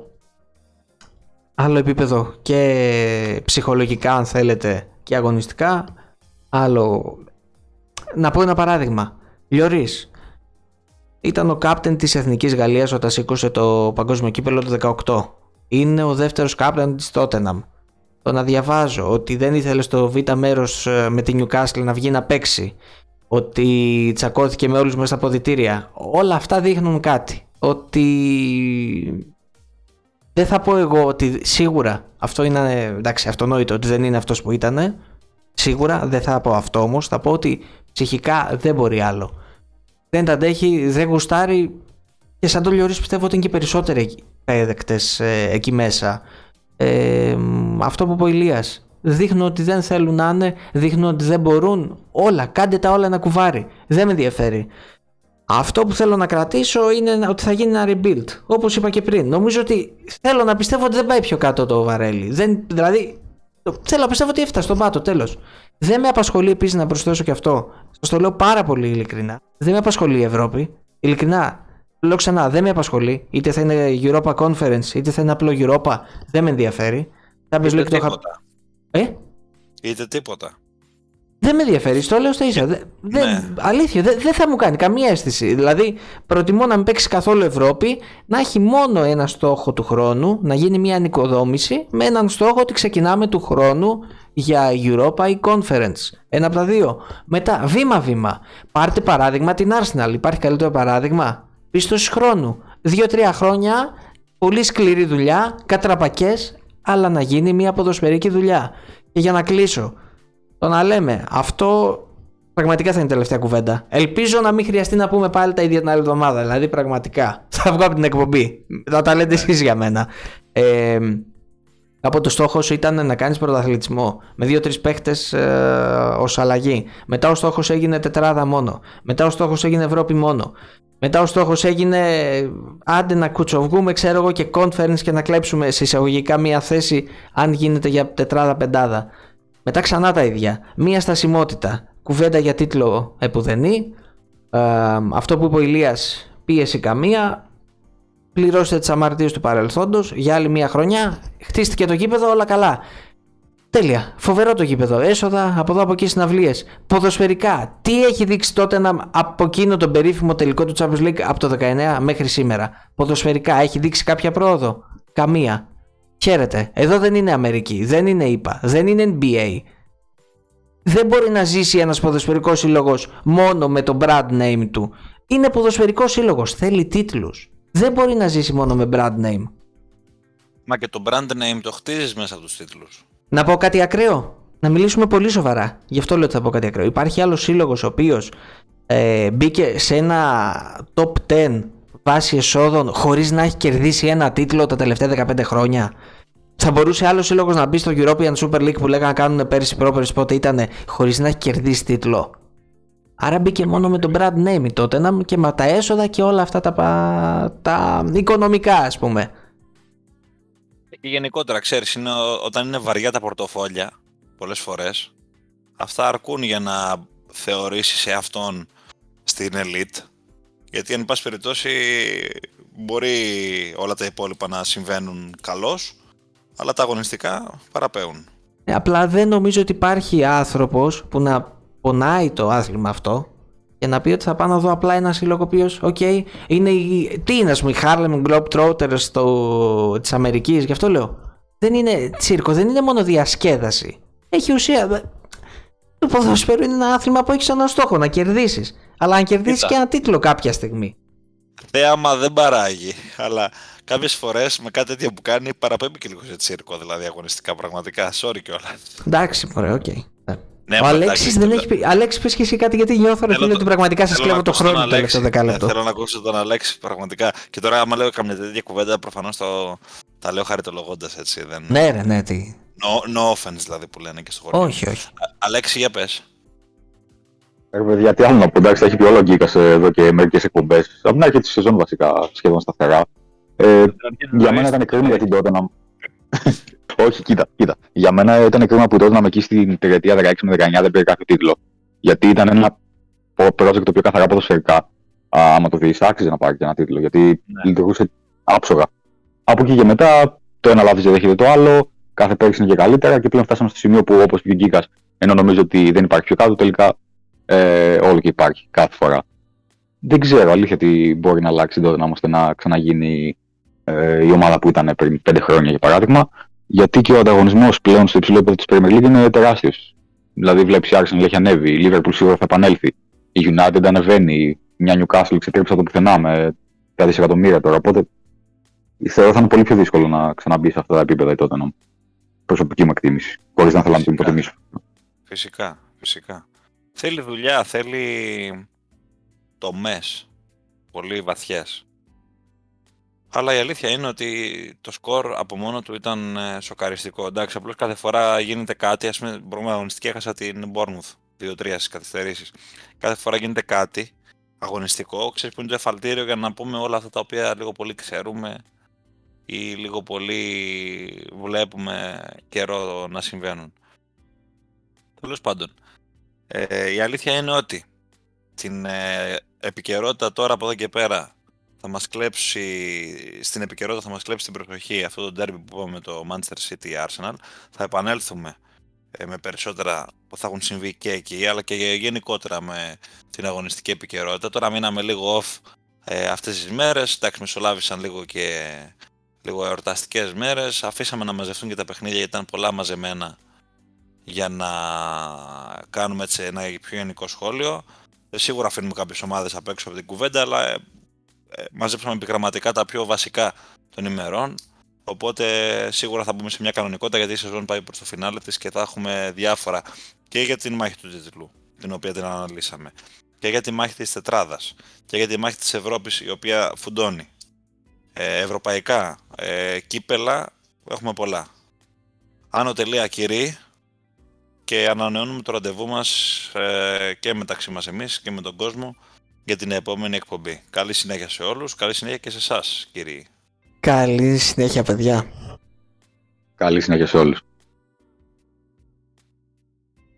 άλλο επίπεδο και ψυχολογικά, αν θέλετε, και αγωνιστικά. Άλλο. Να πω ένα παράδειγμα. Λιωρή. Ήταν ο κάπτεν της Εθνικής Γαλλίας όταν σήκωσε το παγκόσμιο κύπελο το 18 είναι ο δεύτερος κάπτεν της Tottenham. Το να διαβάζω ότι δεν ήθελε στο β' μέρος ε, με την Newcastle να βγει να παίξει, ότι τσακώθηκε με όλους μέσα στα ποδητήρια, όλα αυτά δείχνουν κάτι. Ότι δεν θα πω εγώ ότι σίγουρα αυτό είναι εντάξει, αυτονόητο ότι δεν είναι αυτός που ήταν. Σίγουρα δεν θα πω αυτό όμως, θα πω ότι ψυχικά δεν μπορεί άλλο. Δεν τα αντέχει, δεν γουστάρει και σαν το Λιωρίς πιστεύω ότι είναι και περισσότεροι έδεκτες ε, εκεί μέσα. Ε, αυτό που είπε ο Ηλίας. Δείχνουν ότι δεν θέλουν να είναι, δείχνουν ότι δεν μπορούν. Όλα, κάντε τα όλα ένα κουβάρι. Δεν με ενδιαφέρει. Αυτό που θέλω να κρατήσω είναι ότι θα γίνει ένα rebuild. Όπως είπα και πριν. Νομίζω ότι θέλω να πιστεύω ότι δεν πάει πιο κάτω το βαρέλι. Δεν, δηλαδή, θέλω να πιστεύω ότι έφτασε στον πάτο, τέλος. Δεν με απασχολεί επίσης να προσθέσω και αυτό. Σας το λέω πάρα πολύ ειλικρινά. Δεν με απασχολεί η Ευρώπη. Ειλικρινά, Λέω ξανά, δεν με απασχολεί. Είτε θα είναι Europa Conference, είτε θα είναι απλό Europa. Δεν με ενδιαφέρει. Είτε τίποτα. Ε; Είτε τίποτα. Δεν με ενδιαφέρει, το λέω στα ίσα. Ναι. Αλήθεια, δεν θα μου κάνει καμία αίσθηση. Δηλαδή, προτιμώ να μην παίξει καθόλου Ευρώπη, να έχει μόνο ένα στόχο του χρόνου, να γίνει μια ανοικοδόμηση με έναν στόχο ότι ξεκινάμε του χρόνου για Europa ή Conference. Ένα από τα δύο. Μετά, βήμα-βήμα. Πάρτε παράδειγμα την Arsenal. Υπάρχει καλύτερο παράδειγμα; Πίστοση χρόνου. Δύο-τρία χρόνια, πολύ σκληρή δουλειά, κατραπακές, αλλά να γίνει μια ποδοσφαιρική δουλειά. Και για να κλείσω, το να λέμε αυτό πραγματικά θα είναι η τελευταία κουβέντα. Ελπίζω να μην χρειαστεί να πούμε πάλι τα ίδια την άλλη εβδομάδα. Δηλαδή, πραγματικά. Θα βγω από την εκπομπή. Θα τα λέτε εσείς για μένα. Ε, από το στόχο σου ήταν να κάνεις πρωταθλητισμό με δύο-τρεις παίχτες ε, ως αλλαγή. Μετά ο στόχος έγινε τετράδα μόνο. Μετά ο στόχος έγινε Ευρώπη μόνο. Μετά ο στόχος έγινε άντε να κουτσοβγούμε ξέρω εγώ και conference και να κλέψουμε σε εισαγωγικά μία θέση αν γίνεται για τετράδα πεντάδα. Μετά ξανά τα ίδια. Μία στασιμότητα. Κουβέντα για τίτλο επουδενή. Ε, αυτό που είπε ο Ηλίας πίεση καμία. Πληρώσετε τις αμαρτίες του παρελθόντος για άλλη μία χρονιά. Χτίστηκε το γήπεδο όλα καλά. Τέλεια. Φοβερό το γήπεδο. Έσοδα από εδώ από εκεί συναυλίες. Ποδοσφαιρικά. Τι έχει δείξει τότε να, από εκείνο τον περίφημο τελικό του Champions League από το 19 μέχρι σήμερα; Ποδοσφαιρικά έχει δείξει κάποια πρόοδο; Καμία. Χαίρετε. Εδώ δεν είναι Αμερική. Δεν είναι ΙΠΑ. Δεν είναι NBA. Δεν μπορεί να ζήσει ένας ποδοσφαιρικός σύλλογος μόνο με το brand name του. Είναι ποδοσφαιρικός σύλλογος. Θέλει τίτλους. Δεν μπορεί να ζήσει μόνο με brand name. Μα και το brand name το χτίζεις μέσα από τους τίτλους. Να πω κάτι ακραίο. Να μιλήσουμε πολύ σοβαρά. Γι' αυτό λέω ότι θα πω κάτι ακραίο. Υπάρχει άλλος σύλλογος ο οποίος ε, μπήκε σε ένα top 10 βάση εσόδων χωρίς να έχει κερδίσει ένα τίτλο τα τελευταία 15 χρόνια. Θα μπορούσε άλλος σύλλογος να μπει στο European Super League που λέγανε να κάνουν πέρυσι πρόπερσι πότε ήταν χωρίς να έχει κερδίσει τίτλο. Άρα μπήκε μόνο με τον brand name τότε και με τα έσοδα και όλα αυτά τα, τα οικονομικά ας πούμε. Και γενικότερα, ξέρεις, είναι, όταν είναι βαριά τα πορτοφόλια, πολλές φορές, αυτά αρκούν για να θεωρήσεις αυτόν στην elite. Γιατί, εν πάση περιπτώσει, μπορεί όλα τα υπόλοιπα να συμβαίνουν καλώς, αλλά τα αγωνιστικά παραπαίουν. Ε, απλά δεν νομίζω ότι υπάρχει άνθρωπος που να πονάει το άθλημα αυτό και να πει ότι θα πάω να δω απλά ένα σύλλογο ο οποίος, οκ, είναι η, τι είναι, ας πούμε, η Harlem Globetrotters το, της Αμερικής, γι' αυτό λέω. Δεν είναι τσίρκο, δεν είναι μόνο διασκέδαση. Έχει ουσία. Το ποδοσφαίρο είναι ένα άθλημα που έχει σαν στόχο να κερδίσεις. Αλλά να κερδίσεις Κοίτα. και ένα τίτλο κάποια στιγμή. Θέαμα δεν παράγει, αλλά κάποιες φορές με κάτι τέτοιο που κάνει παραπέμπει και λίγο σε τσίρκο, δηλαδή αγωνιστικά πραγματικά. Sorry κιόλας. Εντάξει, ωραία, οκ. Ναι. Ναι, Ο μα Αλέξης εντάξει, δεν το- έχει πει. Αλέξη, πες και εσύ κάτι γιατί νιώθω ρε Θέλω φίλε το- ότι πραγματικά σας θέλω κλέβω να το ακούσω τον χρόνο το τελευταίο Αλέξη. δεκάλεπτο. Ναι, θέλω να ακούσω τον Αλέξη πραγματικά. Και τώρα, άμα λέω καμιά τέτοια κουβέντα, προφανώς το... τα λέω χαριτολογώντας έτσι. Δεν... Ναι, ρε, ναι, τι. No, no offense δηλαδή που λένε και στο χωριό. Όχι, όχι. Α- Αλέξη, για πες. Ρε παιδιά, τι άλλο να πω, εντάξει, τα έχει πει όλο ο Γκίκας εδώ και μερικές εκπομπές. Από την αρχή της σεζόν βασικά σχεδόν σταθερά. Ε, για μένα ήταν κρίμα για την Tottenham. Όχι, κοίτα, κοίτα. Για μένα ήταν κρίμα που η Tottenham εκεί στην τριετία 16 με 19 δεν πήρε κάποιο τίτλο. Γιατί ήταν ένα project το οποίο καθαρά ποδοσφαιρικά, α, άμα το δεις, άξιζε να πάρει και ένα τίτλο. Γιατί Ναι. λειτουργούσε άψογα. Από εκεί και μετά το ένα λάθος δεν δέχεται το άλλο. Κάθε πέρυσι είναι και καλύτερα και πλέον φτάσαμε στο σημείο που όπως πει ο Γκίκας, ενώ νομίζω ότι δεν υπάρχει πιο κάτω, τελικά ε, όλο και υπάρχει κάθε φορά. Δεν ξέρω αλήθεια τι μπορεί να αλλάξει τότε να ώστε να ξαναγίνει ε, η ομάδα που ήταν πριν πέντε χρόνια για παράδειγμα. Γιατί και ο ανταγωνισμός πλέον στο υψηλό επίπεδο της Premier League είναι τεράστιος. Δηλαδή, βλέπεις η Arsenal έχει ανέβει, η Liverpool σίγουρα θα επανέλθει. Η United ανεβαίνει, μια Newcastle ξετρέψε από το πουθενά με τα δισεκατομμύρια τώρα. Οπότε θεωρώ θα είναι πολύ πιο δύσκολο να ξαναμπεί σε αυτά τα επίπεδα η Tottenham. Προσωπική μου εκτίμηση. Χωρίς να θέλω να την Φυσικά. υποτιμήσω. Φυσικά, φυσικά. Θέλει δουλειά, θέλει τομές πολύ βαθιές. Αλλά η αλήθεια είναι ότι το σκορ από μόνο του ήταν ε, σοκαριστικό. Εντάξει, απλώς κάθε φορά γίνεται κάτι, ας πούμε, μπορούμε να αγωνιστική έχασα την Bournemouth 2-3 στις καθυστερήσεις. Κάθε φορά γίνεται κάτι αγωνιστικό, ξέρεις που είναι το εφαλτήριο για να πούμε όλα αυτά τα οποία λίγο πολύ ξέρουμε ή λίγο πολύ βλέπουμε καιρό να συμβαίνουν. Τέλος πάντων, ε, η αλήθεια είναι ότι την ε, επικαιρότητα τώρα από εδώ και πέρα θα μας κλέψει, στην επικαιρότητα θα μας κλέψει την προσοχή αυτό το derby που είπαμε με το Manchester City Arsenal. Θα επανέλθουμε ε, με περισσότερα που θα έχουν συμβεί και εκεί, αλλά και γενικότερα με την αγωνιστική επικαιρότητα. Τώρα μείναμε λίγο off ε, αυτές τις μέρες, εντάξει μεσολάβησαν λίγο και λίγο εορταστικές μέρες, αφήσαμε να μαζευτούν και τα παιχνίδια γιατί ήταν πολλά μαζεμένα για να κάνουμε έτσι ένα πιο γενικό σχόλιο. Ε, Σίγουρα αφήνουμε κάποιες ομάδες απ' έξω από την κουβέντα, αλλά ε, ε, μαζέψαμε επιγραμματικά τα πιο βασικά των ημερών. Οπότε σίγουρα θα μπούμε σε μια κανονικότητα γιατί η σεζόν πάει προς το φινάλε της και θα έχουμε διάφορα και για την μάχη του τίτλου, την οποία την αναλύσαμε, και για τη μάχη της τετράδας και για τη μάχη της Ευρώπης η οποία φουντώνει. Ε, ευρωπαϊκά ε, κύπελα έχουμε πολλά. Άνω τελεία κυρί και ανανεώνουμε το ραντεβού μας ε, και μεταξύ μας εμείς και με τον κόσμο για την επόμενη εκπομπή. Καλή συνέχεια σε όλους, καλή συνέχεια και σε εσάς, κύριοι. Καλή συνέχεια, παιδιά. Καλή συνέχεια σε όλους.